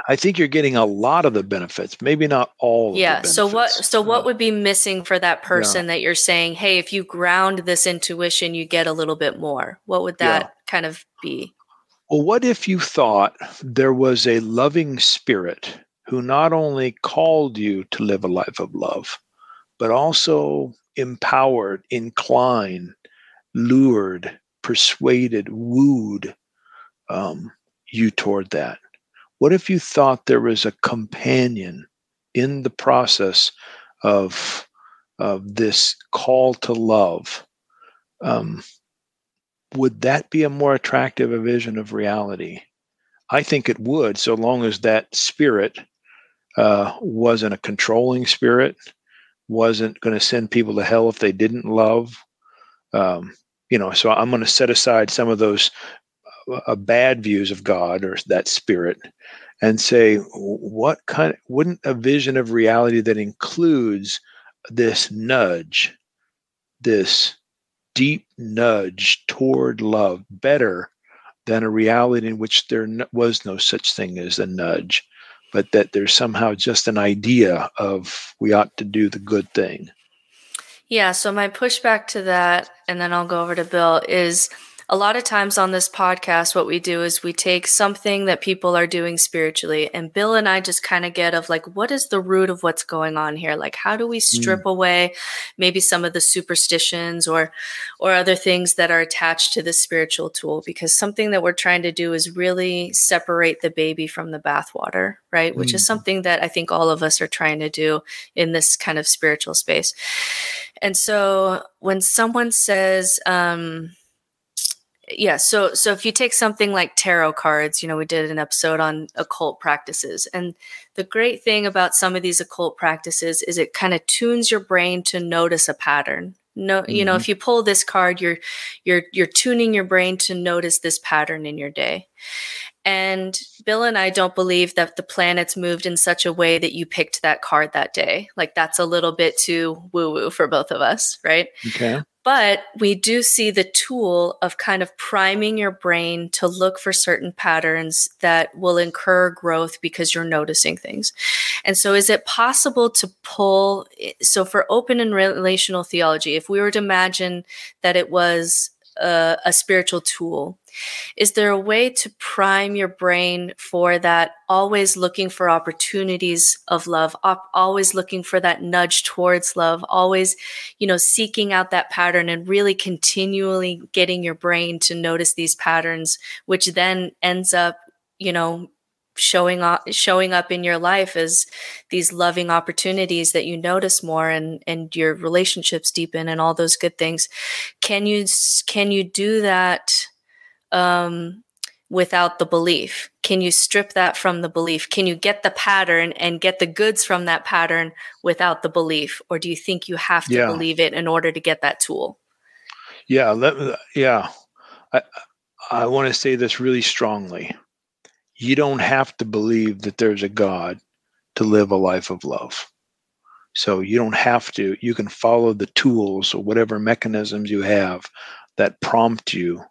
I think you're getting a lot of the benefits, maybe not all. Yeah. so what? So what would be missing for that person yeah. that you're saying, hey, if you ground this intuition, you get a little bit more? What would that yeah. kind of be? Well, what if you thought there was a loving spirit who not only called you to live a life of love, but also empowered, inclined, lured, persuaded, wooed um, you toward that? What if you thought there was a companion in the process of, of this call to love? Um, would that be a more attractive a vision of reality? I think it would, so long as that spirit uh, wasn't a controlling spirit, wasn't going to send people to hell if they didn't love. Um, you know, so I'm going to set aside some of those uh, bad views of God or that spirit and say, what kind? Wouldn't a vision of reality that includes this nudge, this deep nudge toward love, better than a reality in which there was no such thing as a nudge? but that there's somehow just an idea of we ought to do the good thing. Yeah. So my pushback to that, and then I'll go over to Bill, is a lot of times on this podcast, what we do is we take something that people are doing spiritually, and Bill and I just kind of get of like, what is the root of what's going on here? Like, how do we strip mm. away maybe some of the superstitions or or other things that are attached to the spiritual tool? Because something that we're trying to do is really separate the baby from the bathwater, right? Mm. Which is mm. something that I think all of us are trying to do in this kind of spiritual space. And so when someone says, um, yeah so so if you take something like tarot cards you know we did an episode on occult practices and the great thing about some of these occult practices is it kind of tunes your brain to notice a pattern no mm-hmm. you know mm-hmm. if you pull this card you're you're you're tuning your brain to notice this pattern in your day and Bill and I don't believe that the planets moved in such a way that you picked that card that day. Like that's a little bit too woo woo for both of us, right? Okay. But we do see the tool of kind of priming your brain to look for certain patterns that will incur growth because you're noticing things. And so, is it possible to pull? So, for open and relational theology, if we were to imagine that it was a, a spiritual tool, is there a way to prime your brain for that always looking for opportunities of love, op- always looking for that nudge towards love, always, you know, seeking out that pattern and really continually getting your brain to notice these patterns, which then ends up, you know, showing up showing up in your life as these loving opportunities that you notice more and and your relationships deepen and all those good things? Can you can you do that um, without the belief? Can you strip that from the belief? Can you get the pattern and get the goods from that pattern without the belief? Or do you think you have to yeah. believe it in order to get that tool? Yeah, let, yeah. I, I want to say this really strongly. You don't have to believe that there's a God to live a life of love. So you don't have to, you can follow the tools or whatever mechanisms you have that prompt you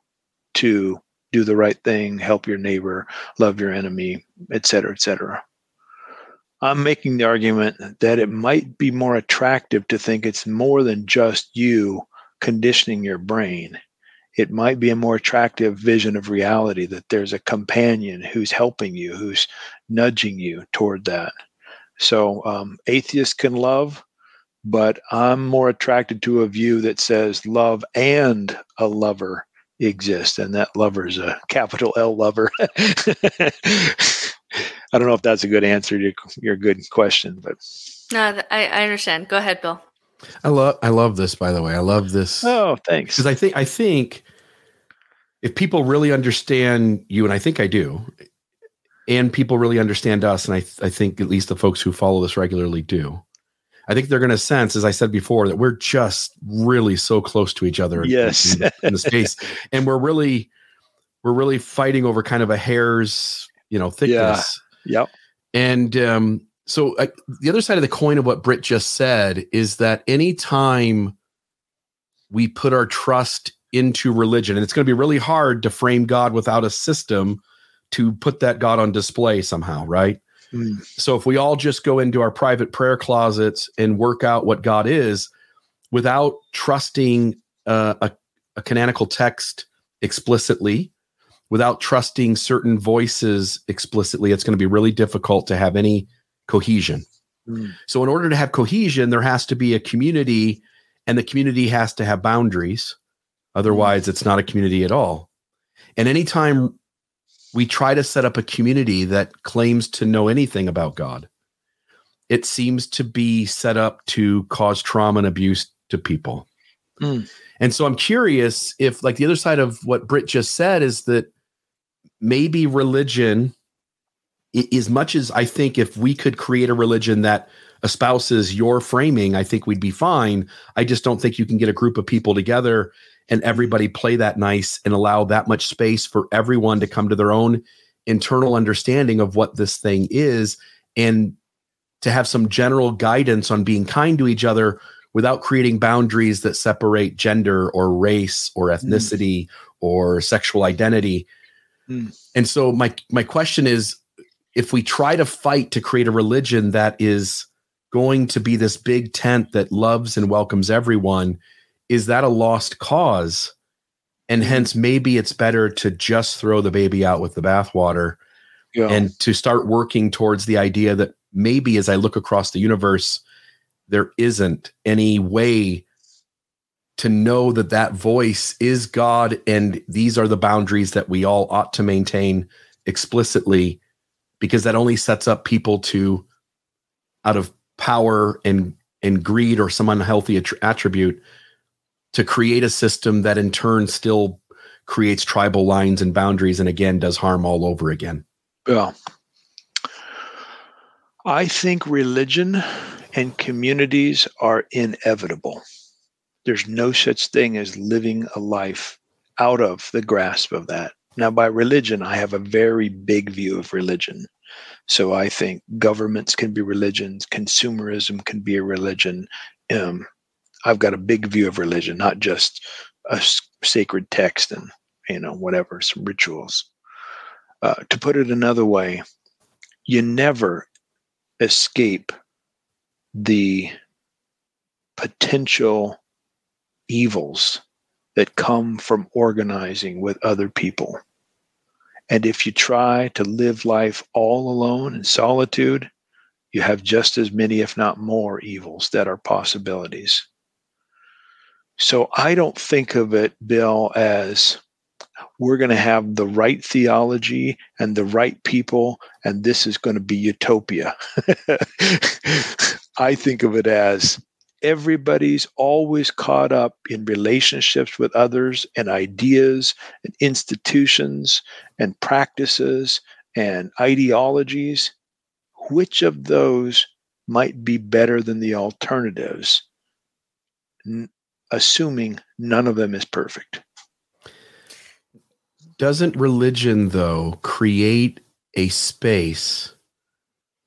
to do the right thing, help your neighbor, love your enemy, et cetera, et cetera. I'm making the argument that it might be more attractive to think it's more than just you conditioning your brain. It might be a more attractive vision of reality that there's a companion who's helping you, who's nudging you toward that. So, um, atheists can love, but I'm more attracted to a view that says love and a lover exist, and that lover is a capital L lover. I don't know if that's a good answer to your good question, but no, I, I understand. Go ahead, Bill. I love I love this. By the way, I love this. Oh, thanks. Because I think I think if people really understand you, and I think I do, and people really understand us, and I I think at least the folks who follow this regularly do. I think they're going to sense, as I said before, that we're just really so close to each other. Yes, in, in the space, and we're really, we're really fighting over kind of a hair's, you know, thickness. Yeah. Yep. And um, so uh, the other side of the coin of what Britt just said is that anytime we put our trust into religion, and it's going to be really hard to frame God without a system to put that God on display somehow, right? Mm. So if we all just go into our private prayer closets and work out what God is without trusting uh, a, a canonical text explicitly, without trusting certain voices explicitly, it's going to be really difficult to have any cohesion. Mm. So, in order to have cohesion, there has to be a community, and the community has to have boundaries. Otherwise, mm. it's not a community at all. And anytime we try to set up a community that claims to know anything about God, it seems to be set up to cause trauma and abuse to people. Mm. And so I'm curious if, like, the other side of what Britt just said is that maybe religion, as much as I think if we could create a religion that espouses your framing, I think we'd be fine. I just don't think you can get a group of people together and everybody play that nice and allow that much space for everyone to come to their own internal understanding of what this thing is and to have some general guidance on being kind to each other without creating boundaries that separate gender or race or mm. ethnicity mm. or sexual identity. Mm. And so my my question is if we try to fight to create a religion that is going to be this big tent that loves and welcomes everyone, is that a lost cause? And mm. hence maybe it's better to just throw the baby out with the bathwater yeah. and to start working towards the idea that maybe as I look across the universe, there isn't any way to know that that voice is God and these are the boundaries that we all ought to maintain explicitly because that only sets up people to out of power and and greed or some unhealthy attribute to create a system that in turn still creates tribal lines and boundaries and again does harm all over again. Yeah. I think religion and communities are inevitable. There's no such thing as living a life out of the grasp of that. Now, by religion, I have a very big view of religion. So I think governments can be religions, consumerism can be a religion. Um, I've got a big view of religion, not just a sacred text and you know whatever some rituals. Uh, to put it another way, you never escape the potential evils that come from organizing with other people. And if you try to live life all alone in solitude, you have just as many, if not more, evils that are possibilities. So I don't think of it, Bill, as we're going to have the right theology and the right people, and this is going to be utopia. I think of it as everybody's always caught up in relationships with others and ideas and institutions and practices and ideologies. Which of those might be better than the alternatives, assuming none of them is perfect? Doesn't religion, though, create a space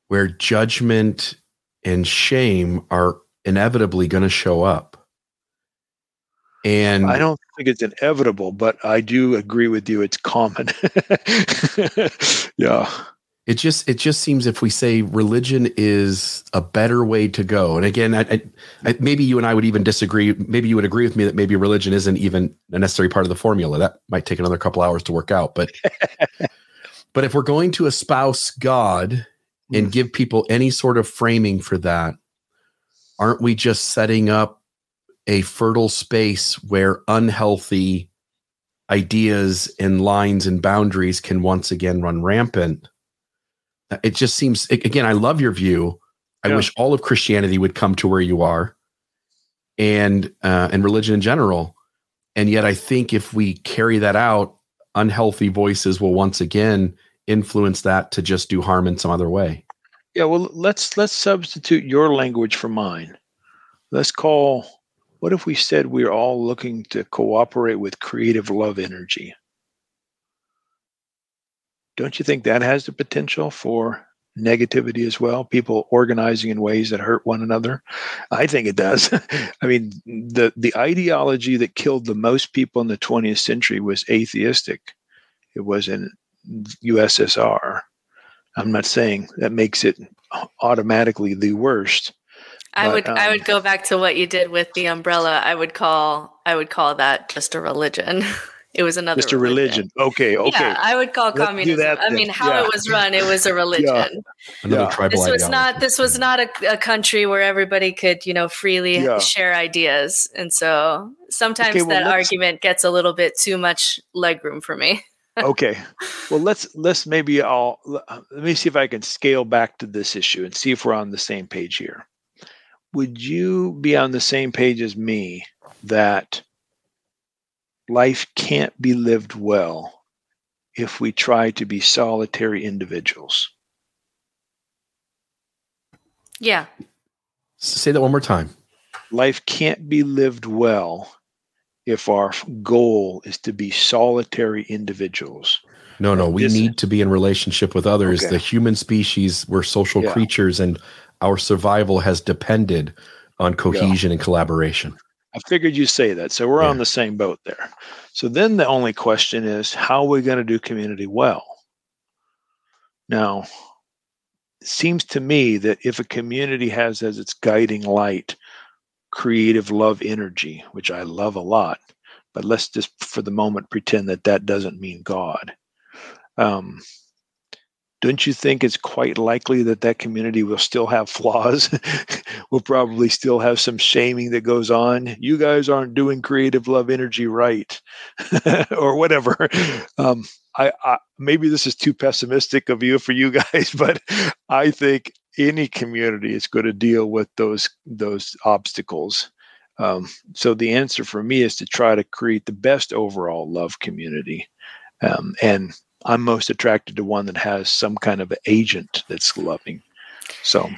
where judgment and shame are inevitably going to show up. And I don't think it's inevitable, but I do agree with you. It's common. yeah. It just it just seems if we say religion is a better way to go, and again, I, I, maybe you and I would even disagree. Maybe you would agree with me that maybe religion isn't even a necessary part of the formula. That might take another couple hours to work out. But but if we're going to espouse God and mm. give people any sort of framing for that, aren't we just setting up a fertile space where unhealthy ideas and lines and boundaries can once again run rampant? It just seems, again, I love your view. I yeah. wish all of Christianity would come to where you are and uh, and religion in general. And yet, I think if we carry that out, unhealthy voices will once again influence that to just do harm in some other way. Yeah, well, let's let's substitute your language for mine. Let's call. What if we said we're all looking to cooperate with creative love energy? Don't you think that has the potential for negativity as well? People organizing in ways that hurt one another. I think it does. I mean, the the ideology that killed the most people in the 20th century was atheistic. It was in USSR. I'm not saying that makes it automatically the worst. I but, would um, I would go back to what you did with the umbrella. I would call I would call that just a religion. It was another just a religion. religion. Okay, okay. Yeah, I would call Let's communism. I mean, how yeah. it was run, it was a religion. yeah. Another yeah. tribal this was ideology. not this was not a, a, country where everybody could, you know, freely yeah. share ideas. And so sometimes okay, well, that argument gets a little bit too much legroom for me. okay. Well, let's let's maybe I'll let me see if I can scale back to this issue and see if we're on the same page here. Would you be on the same page as me that life can't be lived well if we try to be solitary individuals. Yeah. Say that one more time. Life can't be lived well if our goal is to be solitary individuals. No, no, we this need to be in relationship with others. Okay. The human species, we're social yeah. creatures, and our survival has depended on cohesion yeah. and collaboration. I figured you'd say that. So we're yeah. on the same boat there. So then the only question is how are we going to do community well? Now, it seems to me that if a community has as its guiding light creative love energy, which I love a lot, but let's just for the moment pretend that that doesn't mean God. Um, don't you think it's quite likely that that community will still have flaws? will probably still have some shaming that goes on. You guys aren't doing creative love energy right, or whatever. Um, I, I, maybe this is too pessimistic of you for you guys, but I think any community is going to deal with those those obstacles. Um, so the answer for me is to try to create the best overall love community, um, and I'm most attracted to one that has some kind of agent that's loving. So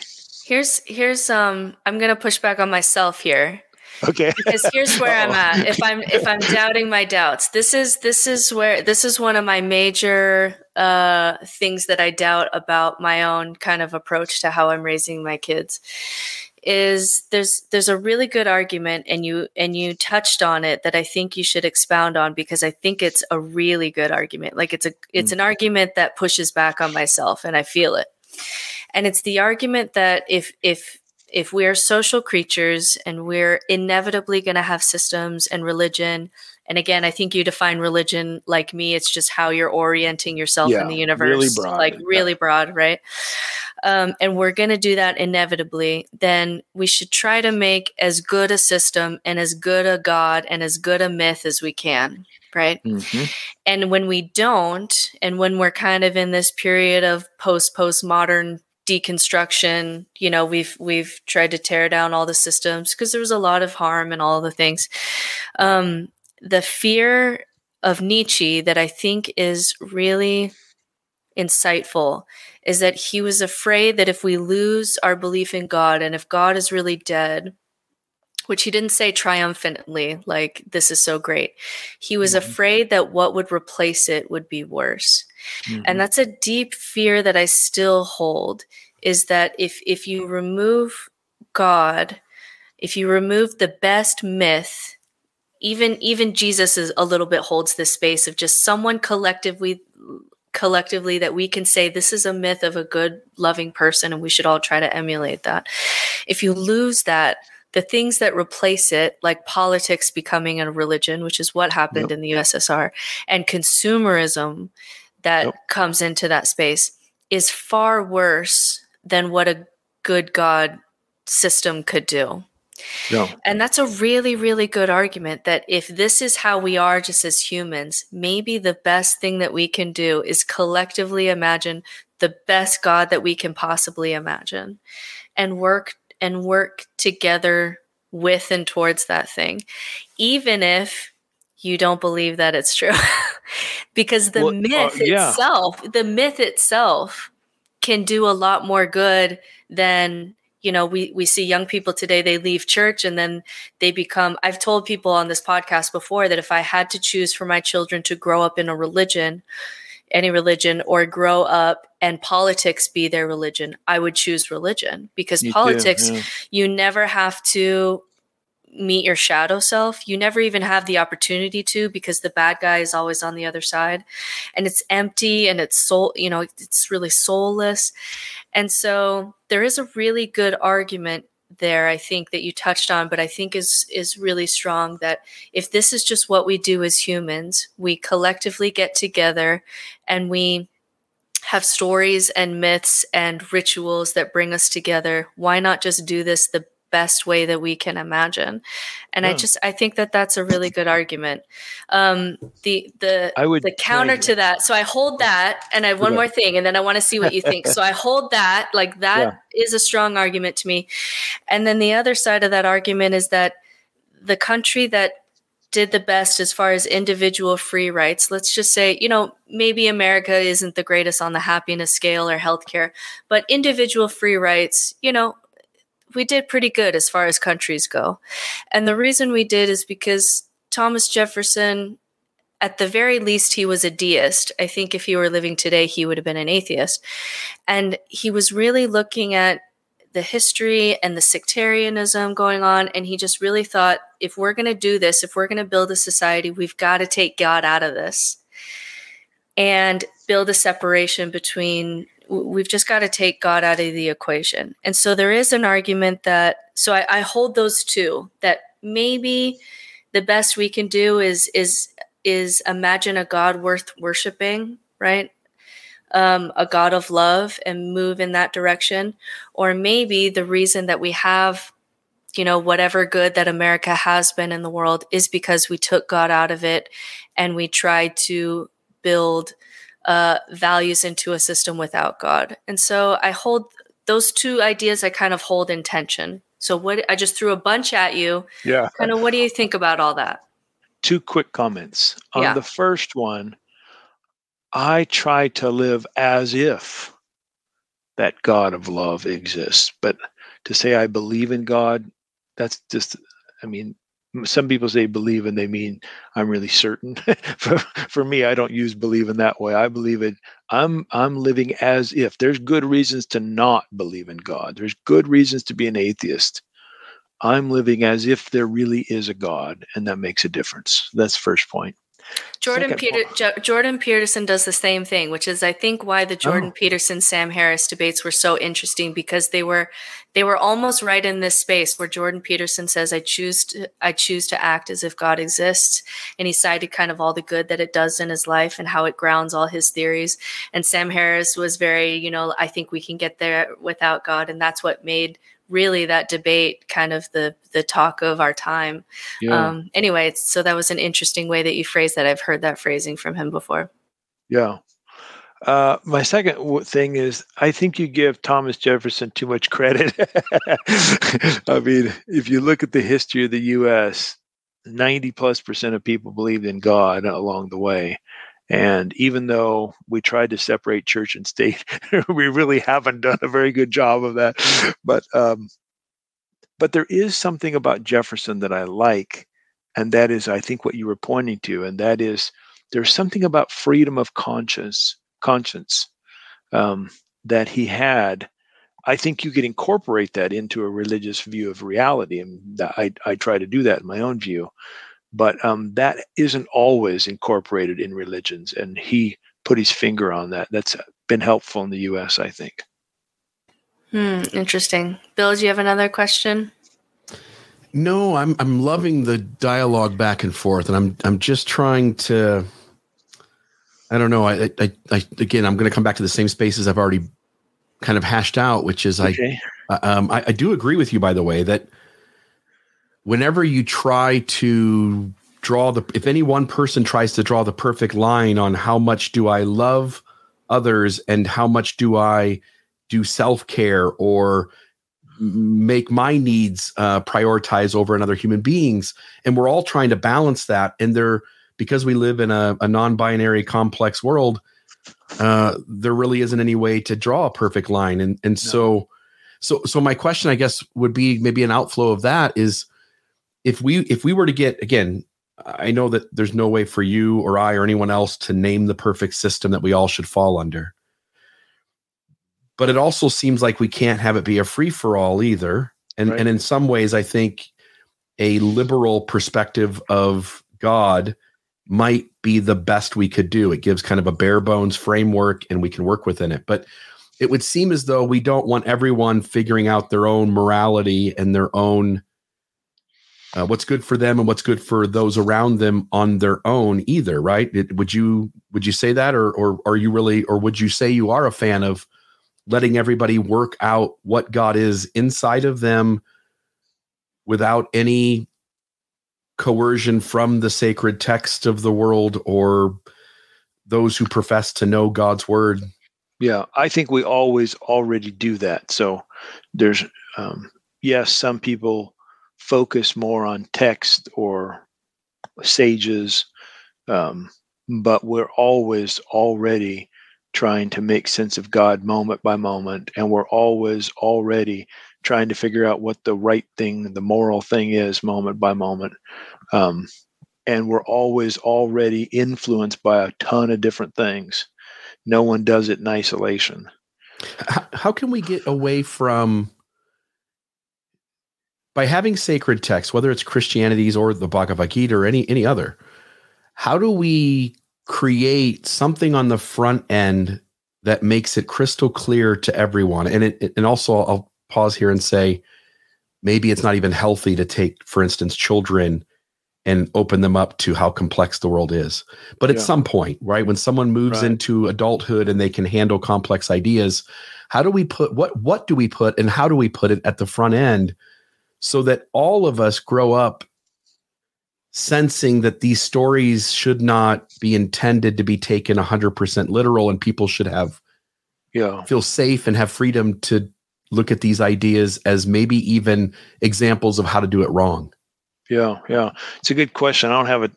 here's here's um I'm gonna push back on myself here. Okay. because here's where I'm at. If I'm if I'm doubting my doubts, this is this is where this is one of my major uh things that I doubt about my own kind of approach to how I'm raising my kids is there's there's a really good argument and you and you touched on it that I think you should expound on because I think it's a really good argument. Like it's a it's mm. an argument that pushes back on myself and I feel it. And it's the argument that if if if we're social creatures and we're inevitably going to have systems and religion and again i think you define religion like me it's just how you're orienting yourself yeah, in the universe really broad, like really yeah. broad right um, and we're going to do that inevitably, then we should try to make as good a system and as good a God and as good a myth as we can. Right. Mm-hmm. And when we don't, and when we're kind of in this period of post postmodern deconstruction, you know, we've we've tried to tear down all the systems because there was a lot of harm and all the things. Um, the fear of Nietzsche that I think is really insightful is that he was afraid that if we lose our belief in God and if God is really dead, which he didn't say triumphantly, like, this is so great. He was mm-hmm. afraid that what would replace it would be worse. Mm-hmm. And that's a deep fear that I still hold is that if, if you remove God, if you remove the best myth, even even Jesus is a little bit holds this space of just someone collectively collectively that we can say this is a myth of a good, loving person, and we should all try to emulate that. If you lose that, the things that replace it, like politics becoming a religion, which is what happened yep. in the USSR, and consumerism that yep. comes into that space, is far worse than what a good God system could do. No. And that's a really, really good argument that if this is how we are just as humans, maybe the best thing that we can do is collectively imagine the best God that we can possibly imagine and work and work together with and towards that thing, even if you don't believe that it's true. because the well, uh, myth uh, yeah. itself, the myth itself can do a lot more good than you know we we see young people today they leave church and then they become i've told people on this podcast before that if i had to choose for my children to grow up in a religion any religion or grow up and politics be their religion i would choose religion because Me politics too, yeah. you never have to meet your shadow self. You never even have the opportunity to because the bad guy is always on the other side and it's empty and it's soul, you know, it's really soulless. And so there is a really good argument there I think that you touched on but I think is is really strong that if this is just what we do as humans, we collectively get together and we have stories and myths and rituals that bring us together. Why not just do this the best way that we can imagine and yeah. i just i think that that's a really good argument um the the i would the counter to that so i hold that and i have one more thing and then i want to see what you think so i hold that like that yeah. is a strong argument to me and then the other side of that argument is that the country that did the best as far as individual free rights. Let's just say, you know, maybe America isn't the greatest on the happiness scale or healthcare, but individual free rights, you know, we did pretty good as far as countries go. And the reason we did is because Thomas Jefferson, at the very least, he was a deist. I think if he were living today, he would have been an atheist. And he was really looking at the history and the sectarianism going on. And he just really thought if we're going to do this, if we're going to build a society, we've got to take God out of this and build a separation between we've just got to take God out of the equation. And so there is an argument that, so I, I hold those two that maybe the best we can do is, is, is imagine a God worth worshiping, right? Um, a God of love and move in that direction. Or maybe the reason that we have, you know, whatever good that America has been in the world is because we took God out of it and we tried to build uh, values into a system without God. And so I hold those two ideas I kind of hold in tension. So what I just threw a bunch at you. Yeah. Kind of what do you think about all that? Two quick comments. On yeah. the first one, I try to live as if that God of love exists. But to say I believe in God, that's just I mean, some people say believe and they mean i'm really certain. For, for me i don't use believe in that way. I believe it i'm i'm living as if. There's good reasons to not believe in god. There's good reasons to be an atheist. I'm living as if there really is a god and that makes a difference. That's first point Jordan Peter, Jordan Peterson does the same thing, which is I think why the Jordan oh. Peterson Sam Harris debates were so interesting because they were they were almost right in this space where Jordan Peterson says I choose to I choose to act as if God exists and he cited kind of all the good that it does in his life and how it grounds all his theories and Sam Harris was very, you know, I think we can get there without God and that's what made really that debate kind of the the talk of our time. Yeah. Um, anyway, so that was an interesting way that you phrased that. I've heard that phrasing from him before. Yeah. Uh, my second w- thing is, I think you give Thomas Jefferson too much credit. I mean, if you look at the history of the U.S., 90 plus percent of people believed in God along the way. And even though we tried to separate church and state, we really haven't done a very good job of that. But um, but there is something about Jefferson that I like, and that is, I think, what you were pointing to, and that is there's something about freedom of conscience, conscience um, that he had. I think you could incorporate that into a religious view of reality, and I, I try to do that in my own view but um, that isn't always incorporated in religions and he put his finger on that. That's been helpful in the us i think. Hmm interesting. Bill do you have another question? No i'm i'm loving the dialogue back and forth and i'm i'm just trying to i don't know i i, I again i'm going to come back to the same spaces i've already kind of hashed out which is okay. i um I, I do agree with you by the way that whenever you try to draw the if any one person tries to draw the perfect line on how much do I love others and how much do I do self-care or make my needs uh, prioritize over another human beings and we're all trying to balance that and there because we live in a, a non-binary complex world uh, there really isn't any way to draw a perfect line and and no. so so so my question i guess would be maybe an outflow of that is if we if we were to get again i know that there's no way for you or i or anyone else to name the perfect system that we all should fall under but it also seems like we can't have it be a free for all either and right. and in some ways i think a liberal perspective of God might be the best we could do. It gives kind of a bare bones framework and we can work within it. But it would seem as though we don't want everyone figuring out their own morality and their own uh, what's good for them and what's good for those around them on their own either right? It, would you would you say that? Or or are you really or would you say you are a fan of letting everybody work out what god is inside of them without any coercion from the sacred text of the world or those who profess to know god's word? Yeah i think we always already do that. So there's um, yes some people focus more on text or sages, um, but we're always already trying to make sense of God moment by moment, and we're always already trying to figure out what the right thing, the moral thing is moment by moment. Um, and we're always already influenced by a ton of different things. No one does it in isolation. How, how can we get away from by having sacred texts, whether it's Christianity's or the Bhagavad Gita or any any other, how do we create something on the front end that makes it crystal clear to everyone? And it, and also I'll pause here and say maybe it's not even healthy to take, for instance, children and open them up to how complex the world is. But at yeah. some point, right, when someone moves right. into adulthood and they can handle complex ideas, how do we put what what do we put and how do we put it at the front end? So that all of us grow up sensing that these stories should not be intended to be taken 100% literal and people should have yeah. feel safe and have freedom to look at these ideas as maybe even examples of how to do it wrong. Yeah yeah. It's a good question. I don't have a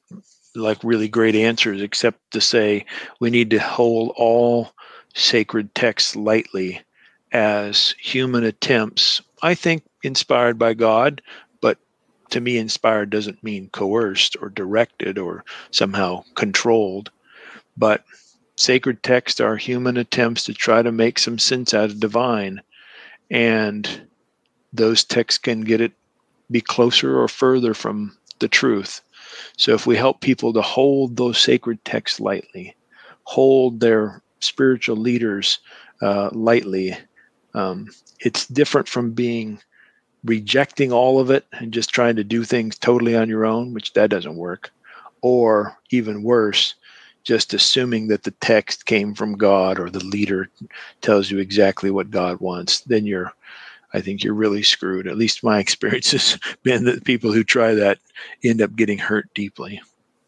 like really great answers except to say we need to hold all sacred texts lightly as human attempts. I think inspired by God, but to me, inspired doesn't mean coerced or directed or somehow controlled. But sacred texts are human attempts to try to make some sense out of divine. And those texts can get it be closer or further from the truth. So if we help people to hold those sacred texts lightly, hold their spiritual leaders uh, lightly, um, it's different from being rejecting all of it and just trying to do things totally on your own, which that doesn't work. Or even worse, just assuming that the text came from God or the leader tells you exactly what God wants, then you're, I think you're really screwed. At least my experience has been that people who try that end up getting hurt deeply.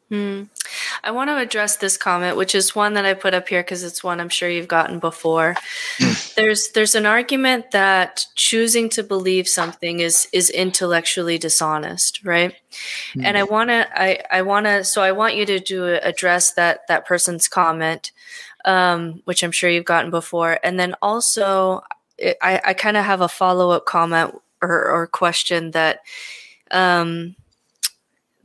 Hmm. I want to address this comment, which is one that I put up here because it's one I'm sure you've gotten before. Hmm. there's there's an argument that choosing to believe something is is intellectually dishonest, right? Mm. And I want to I I want to so I want you to do address that that person's comment, um, which I'm sure you've gotten before, and then also I I kind of have a follow up comment or or question that. Um,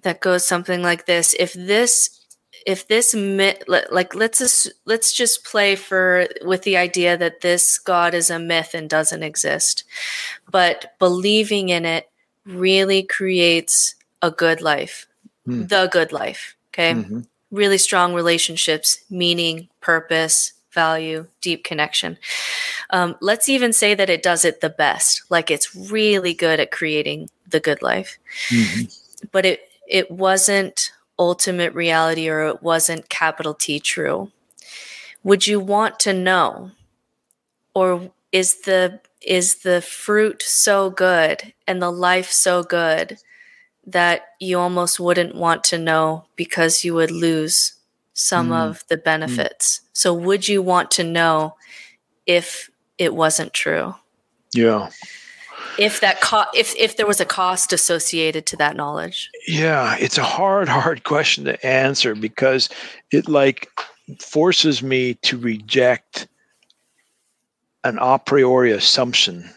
that goes something like this. If this if this myth like let's just, let's just play for with the idea that this god is a myth and doesn't exist. But believing in it really creates a good life. Mm. the good life okay? Mm-hmm. really strong relationships meaning purpose value deep connection. Um, let's even say that it does it the best. Like it's really good at creating the good life. Mm-hmm. but it it wasn't ultimate reality or it wasn't capital T true? Would you want to know? Or is the is the fruit so good and the life so good that you almost wouldn't want to know because you would lose some mm. of the benefits. Mm. So would you want to know if it wasn't true? Yeah if that co- if if there was a cost associated to that knowledge? Yeah it's a hard hard question to answer because it like forces me to reject an a priori assumption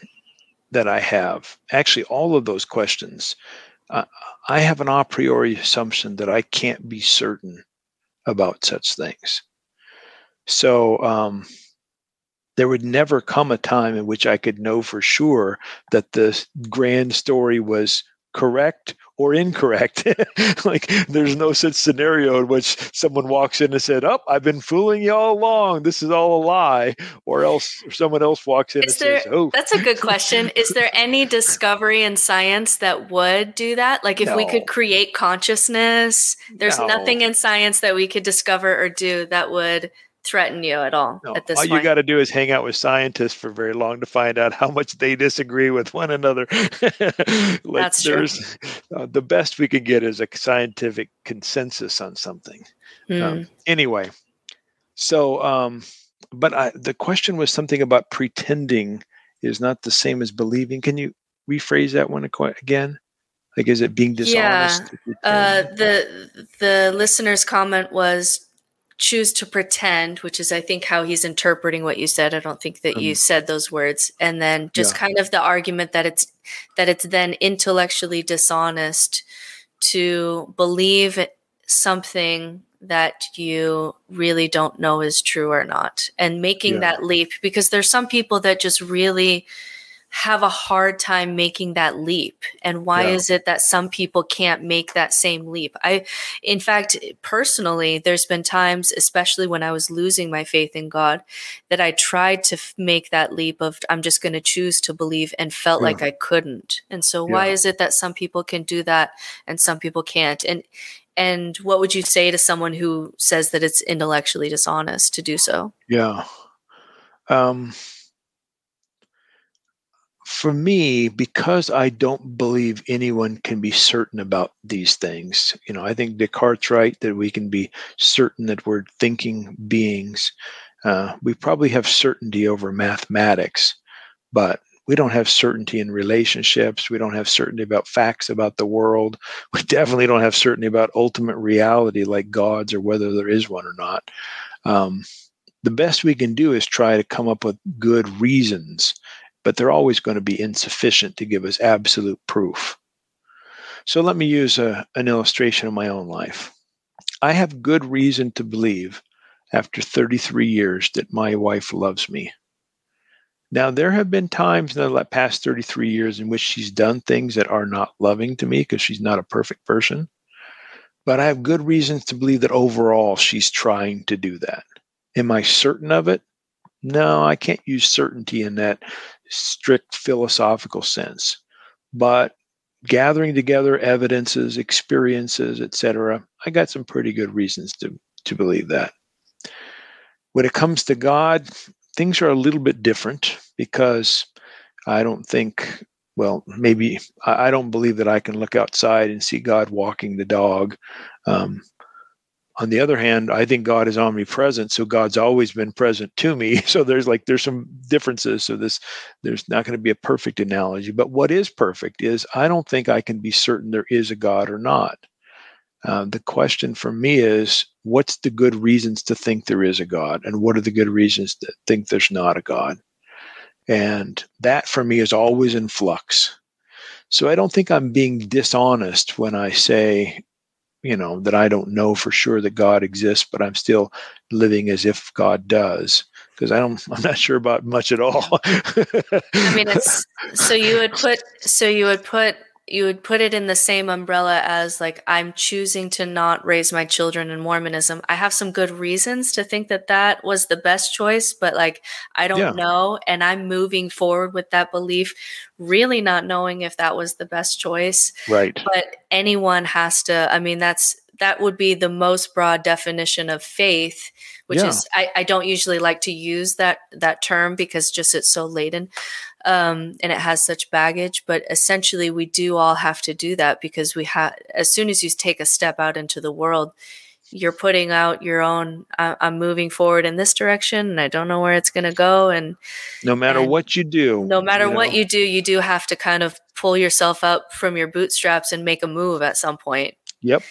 that i have. Actually all of those questions uh, i have an a priori assumption that i can't be certain about such things. So um, there would never come a time in which I could know for sure that the grand story was correct or incorrect. like there's no such scenario in which someone walks in and said, "Oh, I've been fooling you all along. This is all a lie," or else someone else walks in is and there, says, "Oh." That's a good question. is there any discovery in science that would do that? Like if no. we could create consciousness, there's no. nothing in science that we could discover or do that would threaten you at all no, at this all point. you got to do is hang out with scientists for very long to find out how much they disagree with one another like That's true. Uh, the best we can get is a scientific consensus on something mm. um, anyway so um, but I, the question was something about pretending is not the same as believing can you rephrase that one again like is it being dishonest yeah. Uh, the the listener's comment was choose to pretend, which is, I think, how he's interpreting what you said. I don't think that um, you said those words. And then just yeah. kind of the argument that it's that it's then intellectually dishonest to believe something that you really don't know is true or not, and making yeah. that leap because there's some people that just really have a hard time making that leap and why yeah. is it that some people can't make that same leap i in fact personally there's been times especially when i was losing my faith in god that i tried to f- make that leap of i'm just going to choose to believe and felt yeah. like i couldn't and so yeah. why is it that some people can do that and some people can't and and what would you say to someone who says that it's intellectually dishonest to do so yeah um for me, because I don't believe anyone can be certain about these things, you know, I think Descartes' right that we can be certain that we're thinking beings. Uh, we probably have certainty over mathematics, but we don't have certainty in relationships. We don't have certainty about facts about the world. We definitely don't have certainty about ultimate reality like gods or whether there is one or not. Um, the best we can do is try to come up with good reasons but they're always going to be insufficient to give us absolute proof. So let me use a, an illustration of my own life. I have good reason to believe after 33 years that my wife loves me. Now, there have been times in the past 33 years in which she's done things that are not loving to me because she's not a perfect person. But I have good reasons to believe that overall she's trying to do that. Am I certain of it? No, I can't use certainty in that strict philosophical sense, but gathering together evidences, experiences, etc., I got some pretty good reasons to, to believe that. When it comes to God, things are a little bit different because I don't think, well, maybe I don't believe that I can look outside and see God walking the dog. Um, on the other hand i think god is omnipresent so god's always been present to me. So there's like there's some differences. So this there's not going to be a perfect analogy but what is perfect is i don't think i can be certain there is a god or not. Uh, the question for me is what's the good reasons to think there is a god and what are the good reasons to think there's not a god? And that for me is always in flux. So i don't think i'm being dishonest when i say you know that i don't know for sure that god exists but i'm still living as if god does because i don't i'm not sure about much at all. I mean it's so you would put so you would put you would put it in the same umbrella as like i'm choosing to not raise my children in mormonism i have some good reasons to think that that was the best choice but like i don't yeah. know and i'm moving forward with that belief really not knowing if that was the best choice right but anyone has to i mean that's that would be the most broad definition of faith which yeah. is I, I don't usually like to use that that term because just it's so laden um, and it has such baggage. But essentially, we do all have to do that because we have. As soon as you take a step out into the world, you're putting out your own. I'm moving forward in this direction, and I don't know where it's going to go. And no matter and what you do, no matter you know. what you do, you do have to kind of pull yourself up from your bootstraps and make a move at some point. Yep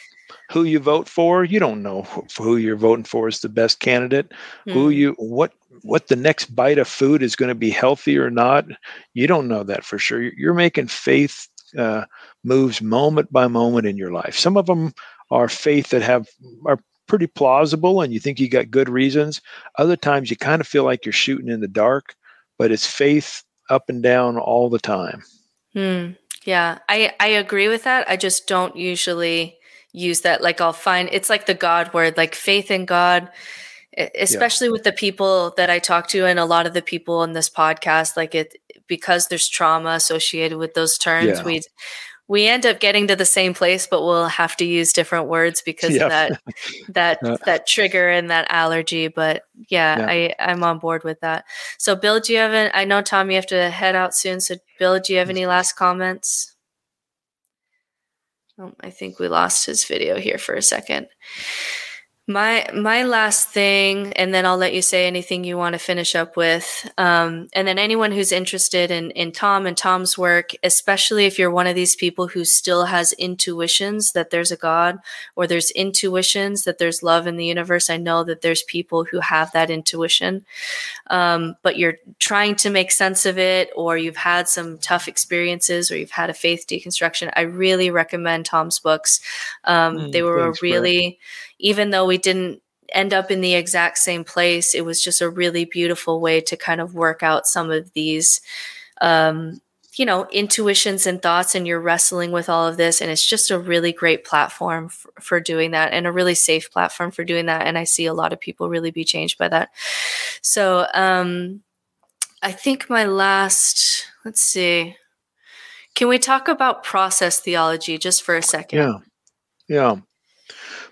who you vote for you don't know who you're voting for is the best candidate mm. who hmm. you what what the next bite of food is going to be healthy or not you don't know that for sure you're making faith uh, moves moment by moment in your life some of them are faith that have are pretty plausible and you think you got good reasons other times you kind of feel like you're shooting in the dark but it's faith up and down all the time hmm. Yeah, I I agree with that. I just don't usually use that. Like I'll find it's like the God word, like faith in God, especially yeah. with the people that I talk to and a lot of the people in this podcast. Like it because there's trauma associated with those terms. Yeah. We we end up getting to the same place, but we'll have to use different words because yeah. of that that uh, that trigger and that allergy. But yeah, yeah, I I'm on board with that. So Bill, do you have an? I know Tom, you have to head out soon. So Bill, do you have any last comments? Oh, I think we lost his video here for a second. My my last thing, and then I'll let you say anything you want to finish up with. Um, and then anyone who's interested in in Tom and Tom's work, especially if you're one of these people who still has intuitions that there's a God, or there's intuitions that there's love in the universe. I know that there's people who have that intuition, um, but you're trying to make sense of it, or you've had some tough experiences, or you've had a faith deconstruction. I really recommend Tom's books. Um, mm, they were a really even though we didn't end up in the exact same place, it was just a really beautiful way to kind of work out some of these, um, you know, intuitions and thoughts. And you're wrestling with all of this. And it's just a really great platform for, for doing that and a really safe platform for doing that. And I see a lot of people really be changed by that. So, um, I think my last, let's see, can we talk about process theology just for a second? Yeah. Yeah.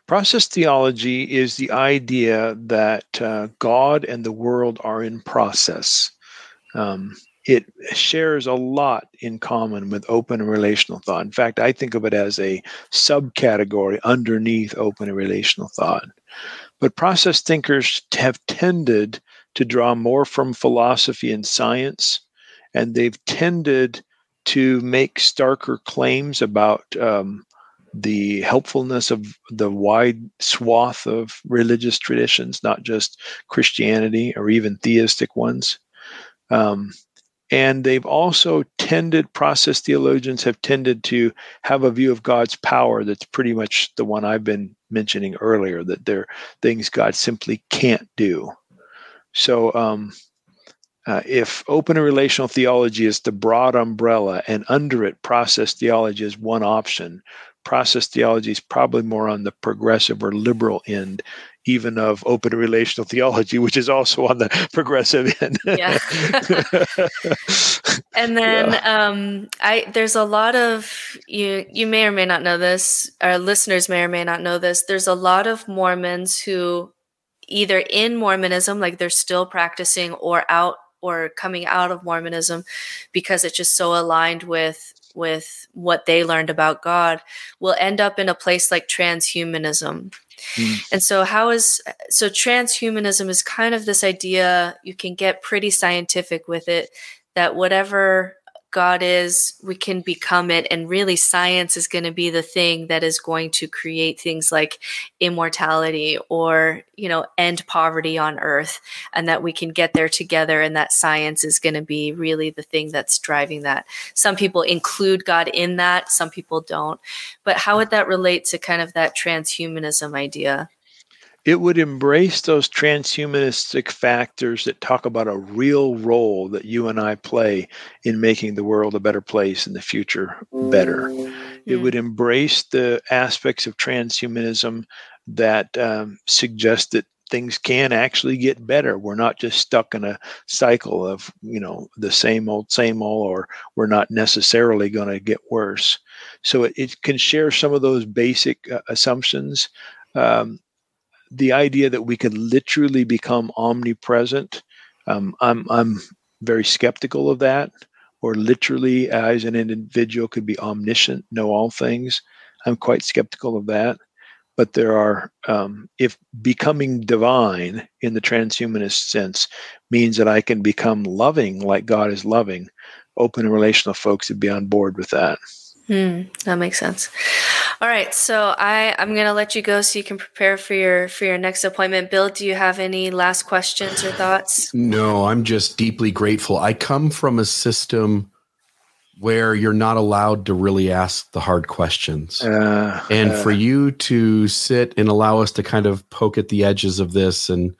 Process theology is the idea that uh, God and the world are in process. Um, it shares a lot in common with open and relational thought. In fact, I think of it as a subcategory underneath open and relational thought. But process thinkers have tended to draw more from philosophy and science, and they've tended to make starker claims about um, the helpfulness of the wide swath of religious traditions, not just Christianity or even theistic ones. Um, and they've also tended, process theologians have tended to have a view of God's power that's pretty much the one I've been mentioning earlier, that there are things God simply can't do. So, um, uh, if open and relational theology is the broad umbrella and under it process theology is one option, process theology is probably more on the progressive or liberal end even of open relational theology which is also on the progressive end yeah and then yeah. um i there's a lot of you you may or may not know this our listeners may or may not know this there's a lot of mormons who either in mormonism like they're still practicing or out or coming out of mormonism because it's just so aligned with with what they learned about God will end up in a place like transhumanism. Mm. And so, how is so transhumanism is kind of this idea you can get pretty scientific with it that whatever God is, we can become it. And really, science is going to be the thing that is going to create things like immortality or, you know, end poverty on earth, and that we can get there together. And that science is going to be really the thing that's driving that. Some people include God in that, some people don't. But how would that relate to kind of that transhumanism idea? It would embrace those transhumanistic factors that talk about a real role that you and I play in making the world a better place and the future better. It would embrace the aspects of transhumanism that um, suggest that things can actually get better. We're not just stuck in a cycle of, you know, the same old, same old, or we're not necessarily going to get worse. So it, it, can share some of those basic uh, assumptions. Um, the idea that we could literally become omnipresent, um, I'm I'm very skeptical of that. Or literally, as an individual, could be omniscient, know all things. I'm quite skeptical of that. But there are, um, if becoming divine in the transhumanist sense means that I can become loving like God is loving, open and relational folks would be on board with that. Hmm, that makes sense. All right, so I I'm gonna let you go so you can prepare for your for your next appointment. Bill, do you have any last questions or thoughts? No, I'm just deeply grateful. I come from a system where you're not allowed to really ask the hard questions, uh, and uh, for you to sit and allow us to kind of poke at the edges of this and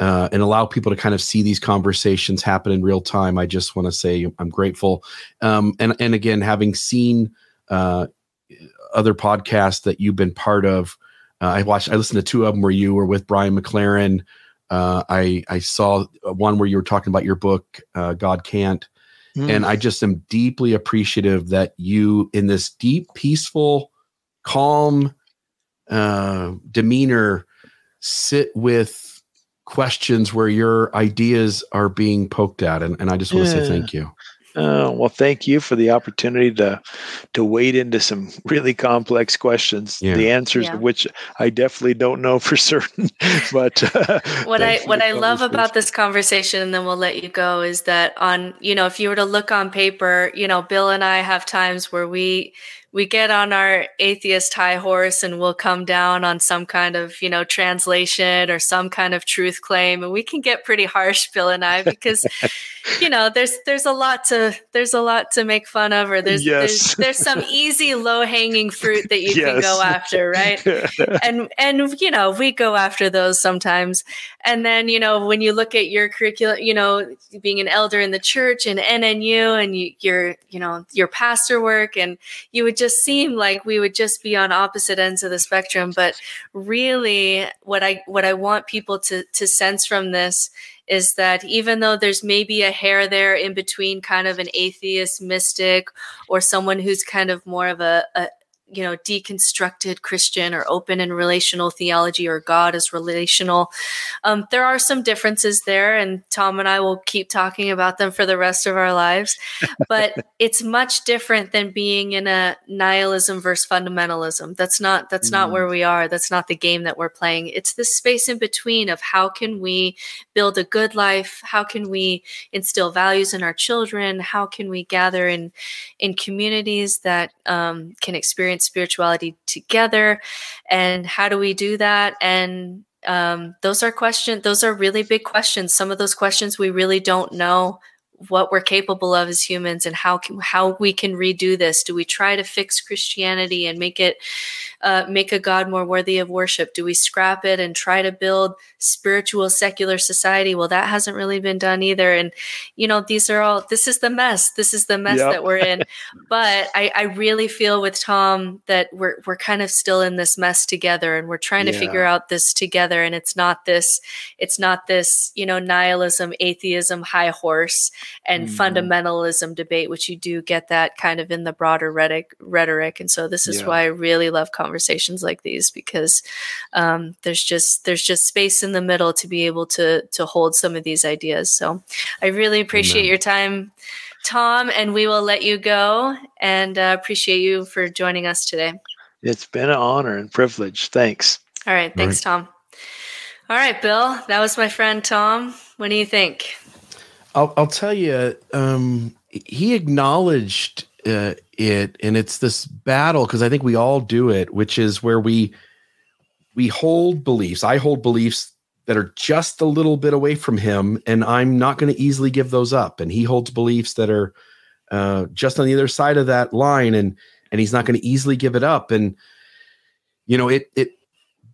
uh, and allow people to kind of see these conversations happen in real time. I just want to say I'm grateful. Um, and and again, having seen uh, other podcasts that you've been part of, uh, I watched. I listened to two of them where you were with Brian McLaren. Uh, I I saw one where you were talking about your book, uh, God Can't, mm. and I just am deeply appreciative that you, in this deep, peaceful, calm uh, demeanor, sit with questions where your ideas are being poked at, and, and I just want to say thank you. Uh, well, thank you for the opportunity to to wade into some really complex questions. Yeah. The answers yeah. to which I definitely don't know for certain. but uh, what I what I love about this conversation, and then we'll let you go, is that on you know if you were to look on paper, you know Bill and I have times where we we get on our atheist high horse and we'll come down on some kind of you know translation or some kind of truth claim and we can get pretty harsh bill and i because you know there's there's a lot to there's a lot to make fun of or there's yes. there's, there's some easy low hanging fruit that you yes. can go after right and and you know we go after those sometimes and then you know when you look at your curriculum you know being an elder in the church and nnu and you, your you know your pastor work and you would just seem like we would just be on opposite ends of the spectrum but really what i what i want people to to sense from this is that even though there's maybe a hair there in between kind of an atheist mystic or someone who's kind of more of a, a, you know deconstructed christian or open and relational theology or god is relational. Um, there are some differences there and tom and i will keep talking about them for the rest of our lives. But it's much different than being in a nihilism versus fundamentalism. That's not that's mm. not where we are. That's not the game that we're playing. It's this space in between of how can we build a good life? How can we instill values in our children? How can we gather in in communities that um, can experience spirituality together and how do we do that? And um, those are questions those are really big questions. Some of those questions we really don't know what we're capable of as humans and how can, how we can redo this do we try to fix christianity and make it uh, make a God more worthy of worship? Do we scrap it and try to build spiritual secular society? Well, that hasn't really been done either. And, you know, these are all, this is the mess. This is the mess yep. that we're in. but I, I, really feel with Tom that we're, we're kind of still in this mess together and we're trying yeah. to figure out this together. And it's not this, it's not this, you know, nihilism, atheism, high horse and mm. fundamentalism debate, which you do get that kind of in the broader rhetoric. rhetoric. And so this is yeah. why I really love conversations conversations like these because um, there's just there's just space in the middle to be able to to hold some of these ideas. So I really appreciate Amen. your time. Tom, and we will let you go and uh, appreciate you for joining us today. It's been an honor and privilege. Thanks. All right. Thanks, All right. Tom. All right, Bill. That was my friend Tom. What do you think? I'll, I'll tell you, um, he acknowledged uh, it and it's this battle because i think we all do it which is where we we hold beliefs. I hold beliefs that are just a little bit away from him and i'm not going to easily give those up. And he holds beliefs that are uh, just on the other side of that line and and he's not going to easily give it up. And you know it it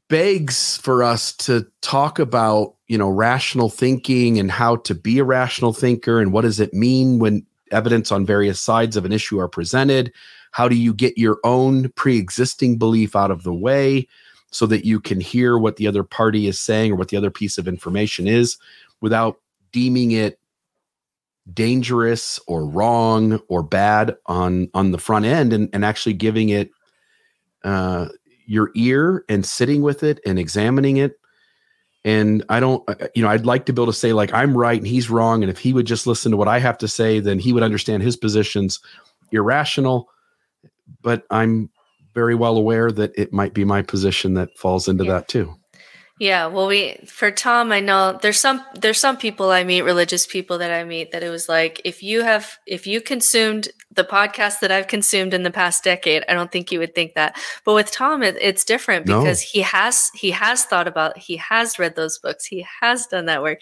begs for us to talk about you know rational thinking and how to be a rational thinker and what does it mean when evidence on various sides of an issue are presented? How do you get your own pre existing belief out of the way so that you can hear what the other party is saying or what the other piece of information is without deeming it dangerous or wrong or bad on on the front end and, and actually giving it uh, your ear and sitting with it and examining it and I don't, uh, you know, I'd like to be able to say, like, I'm right and he's wrong. And if he would just listen to what I have to say, then he would understand his position's irrational. But I'm very well aware that it might be my position that falls into yeah. that too. Yeah, well, we for Tom, I know there's some there's some people I meet, religious people that I meet, that it was like if you have if you consumed the podcast that I've consumed in the past decade, I don't think you would think that. But with Tom, it, it's different because no. he has he has thought about he has read those books, he has done that work,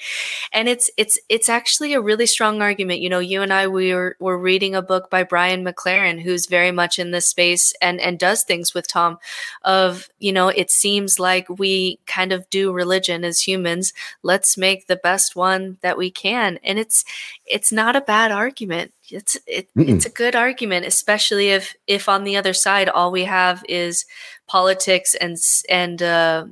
and it's it's it's actually a really strong argument. You know, you and I we were were reading a book by Brian McLaren, who's very much in this space and and does things with Tom. Of you know, it seems like we kind of of do religion as humans let's make the best one that we can. And it's it's not a bad argument. It's it, it's a good argument especially if if on the other side all we have is politics and and uh,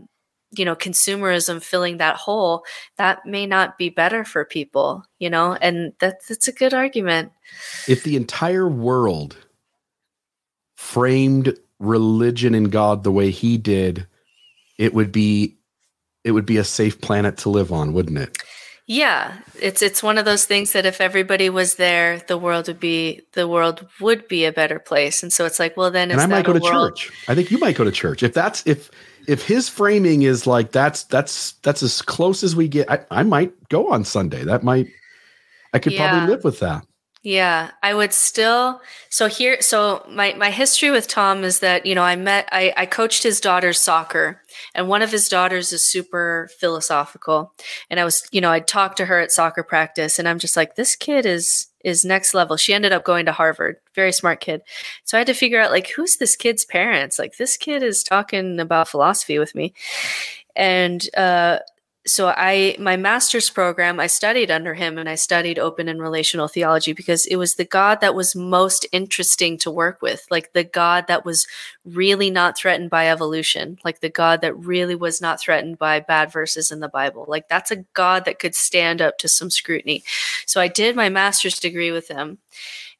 you know consumerism filling that hole. That may not be better for people you know and that's that's a good argument. If the entire world framed religion and god the way he did it would be it would be a safe planet to live on wouldn't it yeah it's it's one of those things that if everybody was there the world would be the world would be a better place and so it's like well then and i might go to world? church i think you might go to church if that's if if his framing is like that's that's that's as close as we get, I, I might go on Sunday. That might I could yeah. probably live with that. Yeah, I would still. So here, so my my history with Tom is that you know I met I I coached his daughter's soccer, and one of his daughters is super philosophical, and I was you know I talked to her at soccer practice, and I'm just like this kid is is next level. She ended up going to Harvard. Very smart kid. So I had to figure out like who's this kid's parents? Like this kid is talking about philosophy with me. And uh so I my master's program I studied under him and I studied open and relational theology because it was the God that was most interesting to work with like the God that was really not threatened by evolution like the God that really was not threatened by bad verses in the Bible. Like that's a God that could stand up to some scrutiny. So I did my master's degree with him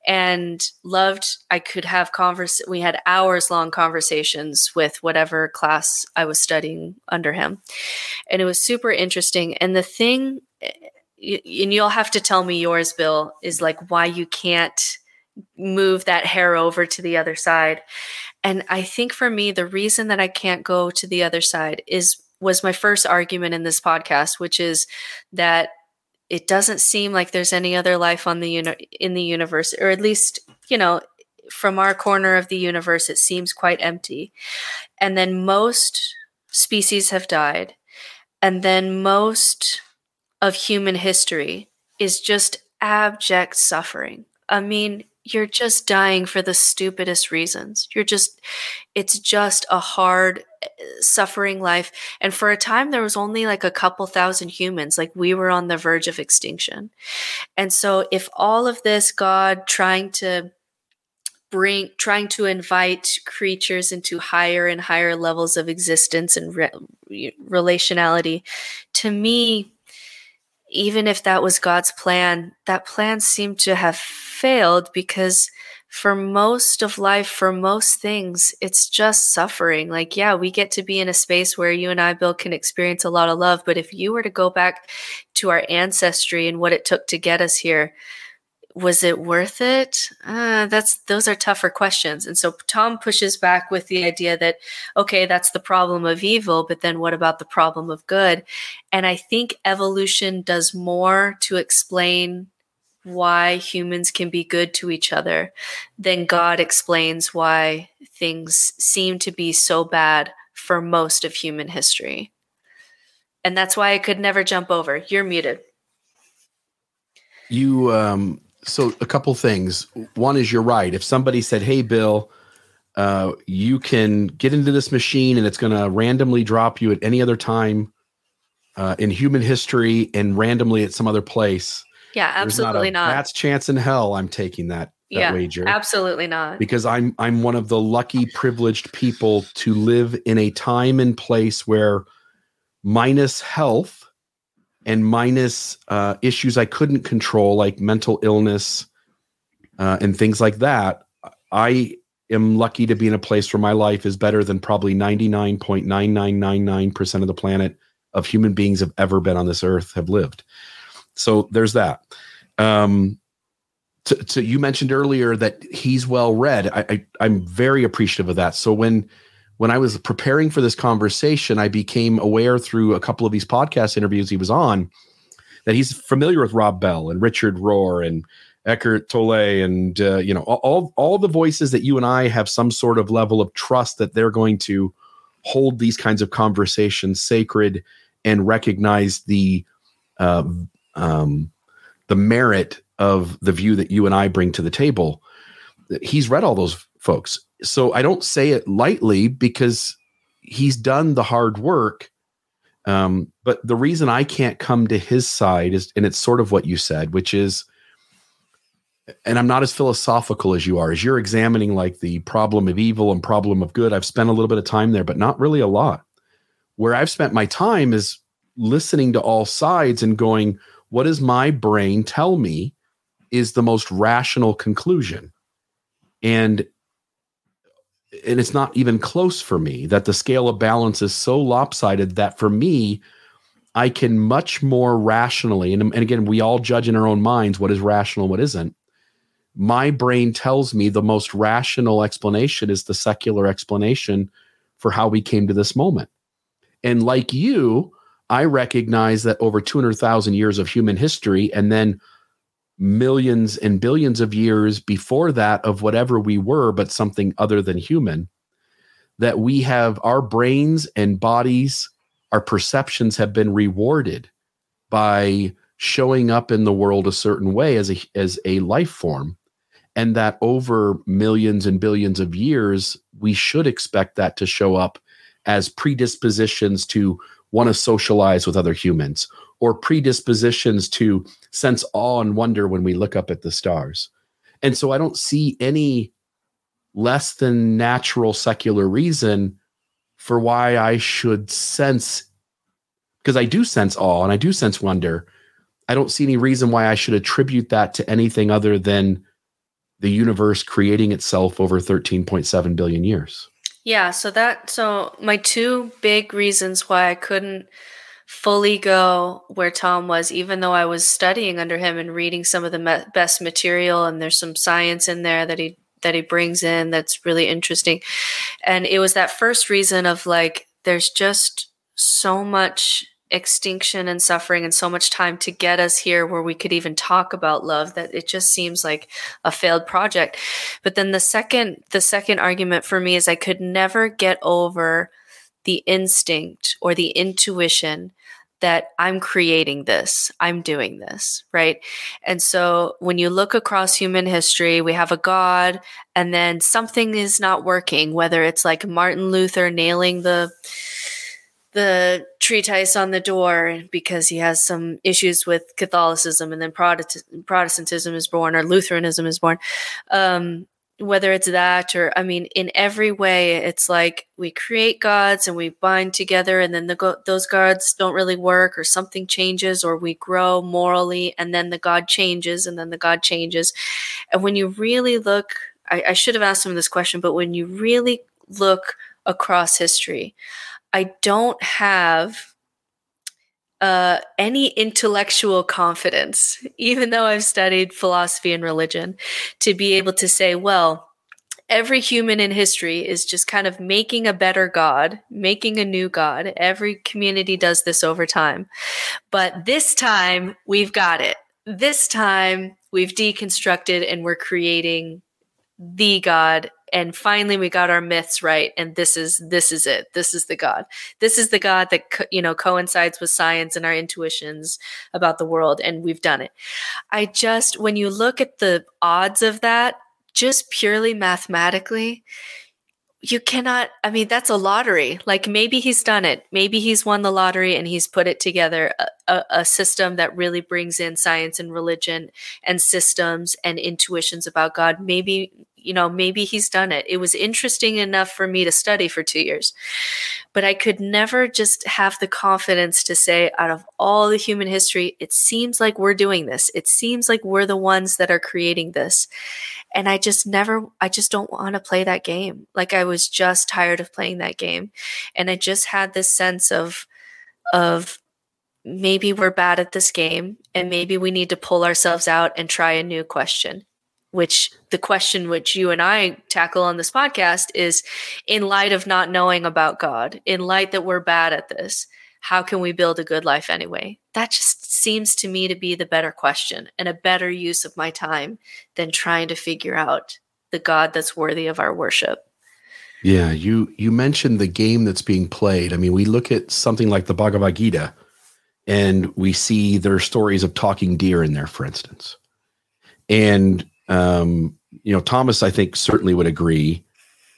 and loved i could have converse we had hours long conversations with whatever class i was studying under him. And it was super interesting. And the thing and you'll have to tell me yours bill is like why you can't move that hair over to the other side. And i think for me the reason that i can't go to the other side is was my first argument in this podcast which is that it doesn't seem like there's any other life on the uni- in the universe or at least you know from our corner of the universe it seems quite empty. And then most species have died and then most of human history is just abject suffering. I mean you're just dying for the stupidest reasons. You're just, it's just a hard, eh, suffering life. And for a time, there was only like a couple thousand humans, like we were on the verge of extinction. And so, if all of this, God trying to bring, trying to invite creatures into higher and higher levels of existence and re- relationality, to me, even if that was God's plan, that plan seemed to have failed because for most of life, for most things, it's just suffering. Like, yeah, we get to be in a space where you and I, Bill, can experience a lot of love. But if you were to go back to our ancestry and what it took to get us here, was it worth it? Uh, that's those are tougher questions. And so Tom pushes back with the idea that okay, that's the problem of evil, but then what about the problem of good? And I think evolution does more to explain why humans can be good to each other than God explains why things seem to be so bad for most of human history. And that's why I could never jump over. You're muted. You um so a couple things. One is you're right. If somebody said, "Hey, Bill, uh, you can get into this machine and it's going to randomly drop you at any other time uh, in human history and randomly at some other place," yeah, absolutely not. That's chance in hell. I'm taking that. That yeah, wager. absolutely not. Because I'm I'm one of the lucky, privileged people to live in a time and place where, minus health, and minus uh, issues I couldn't control, like mental illness uh, and things like that, I am lucky to be in a place where my life is better than probably 99.9999% of the planet of human beings have ever been on this earth have lived. So there's that. Um, to, to, you mentioned earlier that he's well read. I, I, I'm very appreciative of that. So when when I was preparing for this conversation, I became aware through a couple of these podcast interviews he was on that he's familiar with Rob Bell and Richard Rohr and Eckhart Tolle and uh, you know all all the voices that you and I have some sort of level of trust that they're going to hold these kinds of conversations sacred and recognize the uh, um, the merit of the view that you and I bring to the table. He's read all those folks so I don't say it lightly because he's done the hard work Um, but the reason I can't come to his side is, and it's sort of what you said, which is, and I'm not as philosophical as you are, as you're examining like the problem of evil and problem of good. I've spent a little bit of time there, but not really a lot. Where I've spent my time is listening to all sides and going, what does my brain tell me is the most rational conclusion? And and it's not even close for me that the scale of balance is so lopsided that for me i can much more rationally and, and again we all judge in our own minds what is rational and what isn't. My brain tells me the most rational explanation is the secular explanation for how we came to this moment. And like you i recognize that over 200000 years of human history and then millions and billions of years before that of whatever we were, but something other than human, that we have our brains and bodies, our perceptions have been rewarded by showing up in the world a certain way as a as a life form and that over millions and billions of years we should expect that to show up as predispositions to want to socialize with other humans or predispositions to sense awe and wonder when we look up at the stars. And so I don't see any less than natural secular reason for why I should sense, because I do sense awe and I do sense wonder. I don't see any reason why I should attribute that to anything other than the universe creating itself over 13.7 billion years. Yeah, so that so my two big reasons why I couldn't fully go where Tom was, even though I was studying under him and reading some of the me- best material, and there's some science in there that he that he brings in that's really interesting. And it was that first reason of like, there's just so much extinction and suffering and so much time to get us here where we could even talk about love that it just seems like a failed project but then the second the second argument for me is i could never get over the instinct or the intuition that I'm creating this, I'm doing this, right? And so when you look across human history, we have a God, and then something is not working, whether it's like Martin Luther nailing the the treatise on the door because he has some issues with Catholicism, and then Protestant, Protestantism is born or Lutheranism is born. Um, whether it's that or i mean in every way it's like we create gods and we bind together and then the go- those gods don't really work or something changes or we grow morally and then the god changes and then the god changes. And when you really look I, I should have asked him this question but when you really look across history i don't have uh, any intellectual confidence, even though I've studied philosophy and religion, to be able to say, well, every human in history is just kind of making a better God, making a new God. Every community does this over time. But this time, we've got it. This time, we've deconstructed and we're creating the God and finally we got our myths right and this is this is it. This is the god. This is the god that co- you know coincides with science and our intuitions about the world and we've done it. I just when you look at the odds of that just purely mathematically you cannot i mean that's a lottery. Like maybe he's done it. Maybe he's won the lottery and he's put it together a, a, a, system that really brings in science and religion and systems and intuitions about god. Maybe you know, maybe he's done it. It was interesting enough for me to study for two years. But I could never just have the confidence to say, out of all the human history, it seems like we're doing this. It seems like we're the ones that are creating this. And I just never, I just don't want to play that game. Like I was just tired of playing that game. And I just had this sense of, of, maybe we're bad at this game and maybe we need to pull ourselves out and try a new question which the question which you and I tackle on this podcast is in light of not knowing about God, in light that we're bad at this, how can we build a good life anyway? That just seems to me to be the better question and a better use of my time than trying to figure out the God that's worthy of our worship. Yeah, you you mentioned the game that's being played. I mean, we look at something like the Bhagavad Gita and we see there are stories of talking deer in there, for instance. And um, you know, Thomas, I think certainly would agree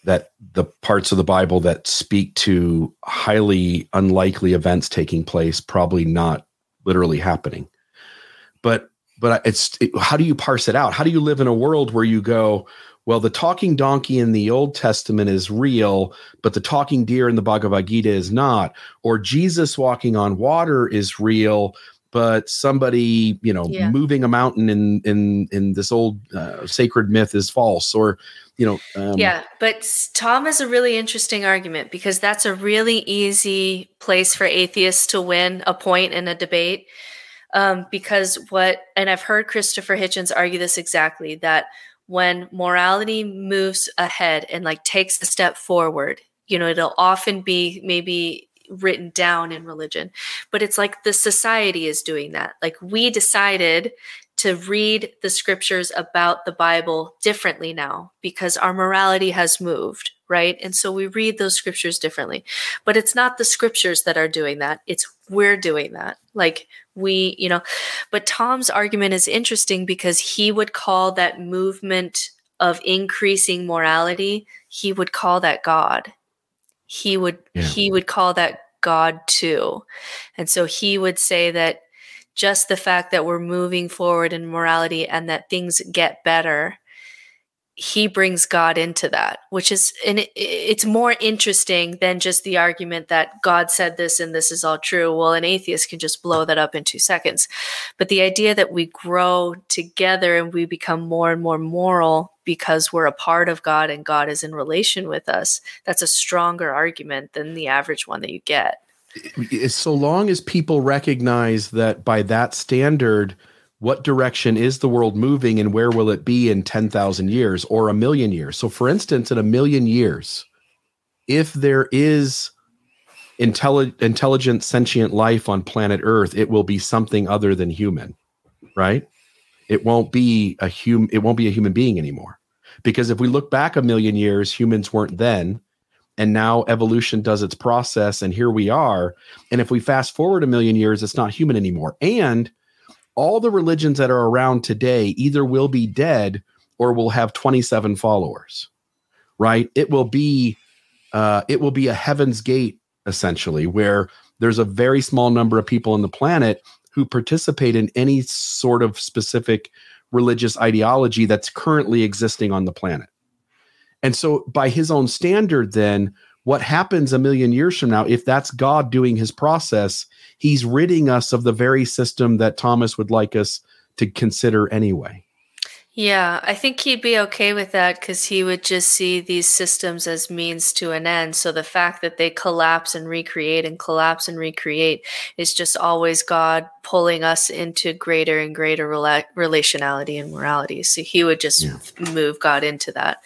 that the parts of the Bible that speak to highly unlikely events taking place probably not literally happening. But but it's it, how do you parse it out? How do you live in a world where you go, well, the talking donkey in the Old Testament is real, but the talking deer in the Bhagavad Gita is not, or Jesus walking on water is real, but somebody you know yeah. moving a mountain in in in this old uh, sacred myth is false or you know um, yeah but tom is a really interesting argument because that's a really easy place for atheists to win a point in a debate um, because what and i've heard christopher hitchens argue this exactly that when morality moves ahead and like takes a step forward you know it'll often be maybe written down in religion but it's like the society is doing that. Like we decided to read the scriptures about the bible differently now because our morality has moved right? And so we read those scriptures differently. But it's not the scriptures that are doing that. It's we're doing that. Like we you know but tom's argument is interesting because he would call that movement of increasing morality he would call that god he would yeah. he would call that God too. And so he would say that just the fact that we're moving forward in morality and that things get better he brings God into that, which is, and it, it's more interesting than just the argument that God said this and this is all true. Well, an atheist can just blow that up in two seconds. But the idea that we grow together and we become more and more moral because we're a part of God and God is in relation with us, that's a stronger argument than the average one that you get. So long as people recognize that by that standard, what direction is the world moving and where will it be in 10,000 years or a million years? So, for instance, in a million years, if there is intelli- intelligent, sentient life on planet Earth, it will be something other than human, right? It won't be a hum- It won't be a human being anymore, because if we look back a million years, humans weren't then, and now evolution does its process, and here we are. And if we fast forward a million years, it's not human anymore, and all the religions that are around today either will be dead or will have 27 followers right? It will be uh, it will be a heaven's gate essentially where there's a very small number of people on the planet who participate in any sort of specific religious ideology that's currently existing on the planet. And so by his own standard then what happens a million years from now if that's god doing his process he's ridding us of the very system that Thomas would like us to consider anyway. Yeah, I think he'd be okay with that because he would just see these systems as means to an end. So the fact that they collapse and recreate and collapse and recreate is just always God pulling us into greater and greater rela- relationality and morality. So he would just yeah. move God into that.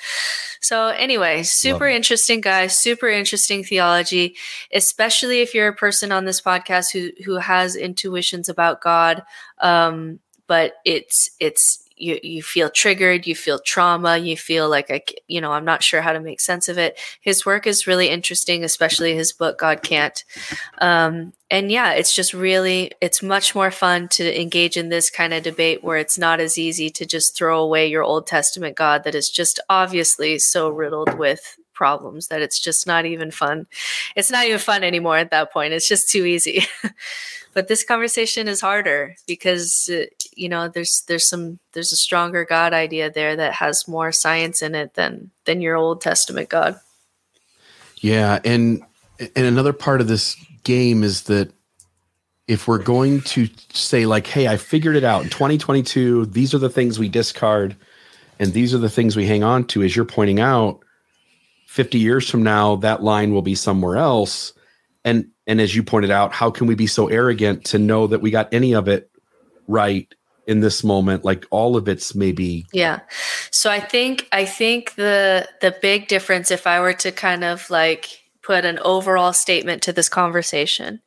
So anyway, super interesting guy, super interesting theology, especially if you're a person on this podcast who who has intuitions about God. Um, but it's it's you you feel triggered, you feel trauma, you feel like I you know I'm not sure how to make sense of it. His work is really interesting, especially his book God Can't. Um, and yeah, it's just really it's much more fun to engage in this kind of debate where it's not as easy to just throw away your Old Testament God that is just obviously so riddled with problems that it's just not even fun. It's not even fun anymore at that point. It's just too easy. but this conversation is harder because you know there's there's some there's a stronger god idea there that has more science in it than than your old testament god. Yeah and and another part of this game is that if we're going to say like hey i figured it out in 2022 these are the things we discard and these are the things we hang on to as you're pointing out 50 years from now that line will be somewhere else. And and as you pointed out how can we be so arrogant to know that we got any of it right in this moment like all of it's maybe yeah so i think i think the the big difference if i were to kind of like put an overall statement to this conversation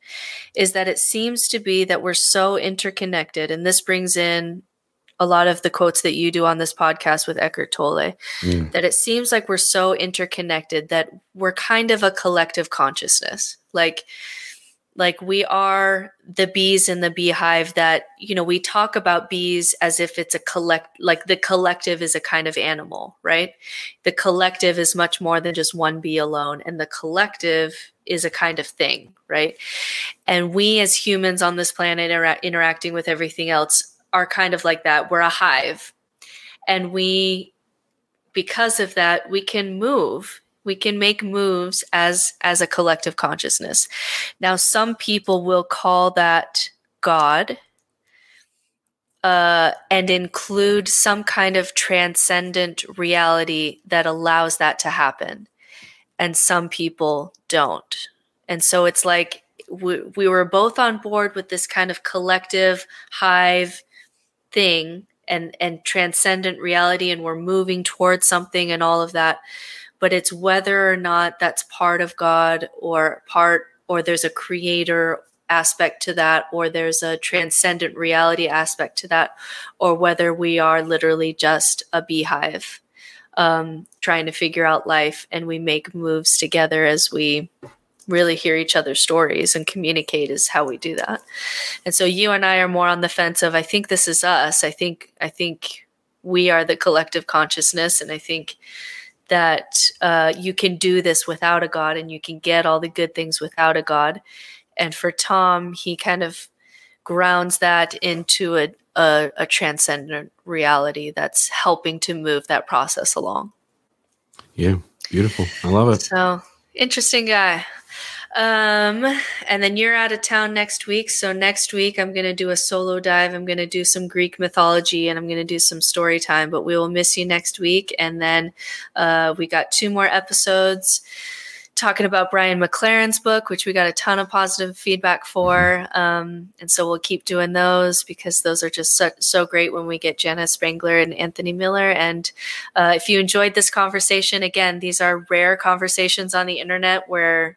is that it seems to be that we're so interconnected and this brings in a lot of the quotes that you do on this podcast with Eckhart Tolle mm. that it seems like we're so interconnected that we're kind of a collective consciousness like like we are the bees in the beehive that you know we talk about bees as if it's a collect like the collective is a kind of animal right? The collective is much more than just one bee alone and the collective is a kind of thing right? And we as humans on this planet are interacting with everything else are kind of like that. We're a hive. And we because of that we can move we can make moves as as a collective consciousness. Now some people will call that god uh, and include some kind of transcendent reality that allows that to happen. And some people don't. And so it's like we, we were both on board with this kind of collective hive thing and and transcendent reality and we're moving towards something and all of that but it's whether or not that's part of God or part or there's a creator aspect to that or there's a transcendent reality aspect to that or whether we are literally just a beehive um, trying to figure out life and we make moves together as we really hear each other's stories and communicate is how we do that. And so you and i are more on the fence of i think this is us. I think i think we are the collective consciousness and i think that uh, you can do this without a God and you can get all the good things without a God. And for Tom, he kind of grounds that into a, a, a transcendent reality that's helping to move that process along. Yeah, beautiful. I love it. So interesting guy. Um, and then you're out of town next week. So next week I'm going to do a solo dive. I'm going to do some Greek mythology and I'm going to do some story time, but we will miss you next week. And then, uh, we got two more episodes talking about Brian McLaren's book, which we got a ton of positive feedback for. Um, and so we'll keep doing those because those are just so, so great when we get Jenna Spangler and Anthony Miller. And uh, if you enjoyed this conversation, again, these are rare conversations on the internet where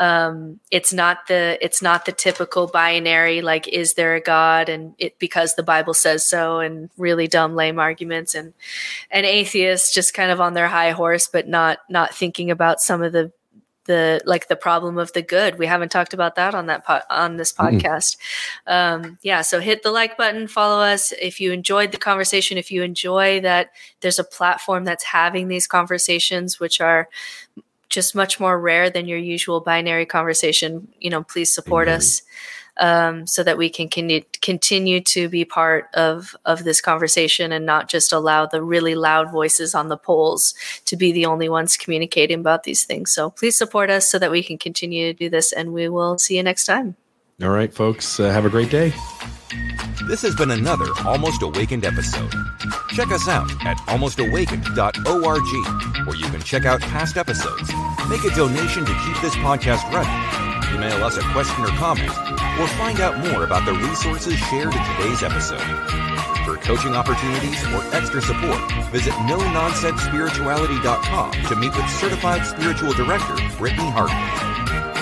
um, it's not the it's not the typical binary like is there a god? And it because the bible says so and really dumb lame arguments and and atheists just kind of on their high horse but not not thinking about some of the the like the problem of the good. We haven't talked about that on that po- on this podcast. Mm-hmm. um, yeah so hit the like button follow us. If you enjoyed the conversation if you enjoy that there's a platform that's having these conversations which are just much more rare than your usual binary conversation, you know, please support mm-hmm. us um, so that we can con- continue to be part of of this conversation and not just allow the really loud voices on the poles to be the only ones communicating about these things. So please support us so that we can continue to do this, and we will see you next time. All right, folks, uh, have a great day. This has been another Almost Awakened episode. Check us out at almostawakened.org, where you can check out past episodes, make a donation to keep this podcast running, email us a question or comment, or find out more about the resources shared in today's episode. For coaching opportunities or extra support, visit no-nonsense-spirituality.com to meet with certified spiritual director Brittany Hartley.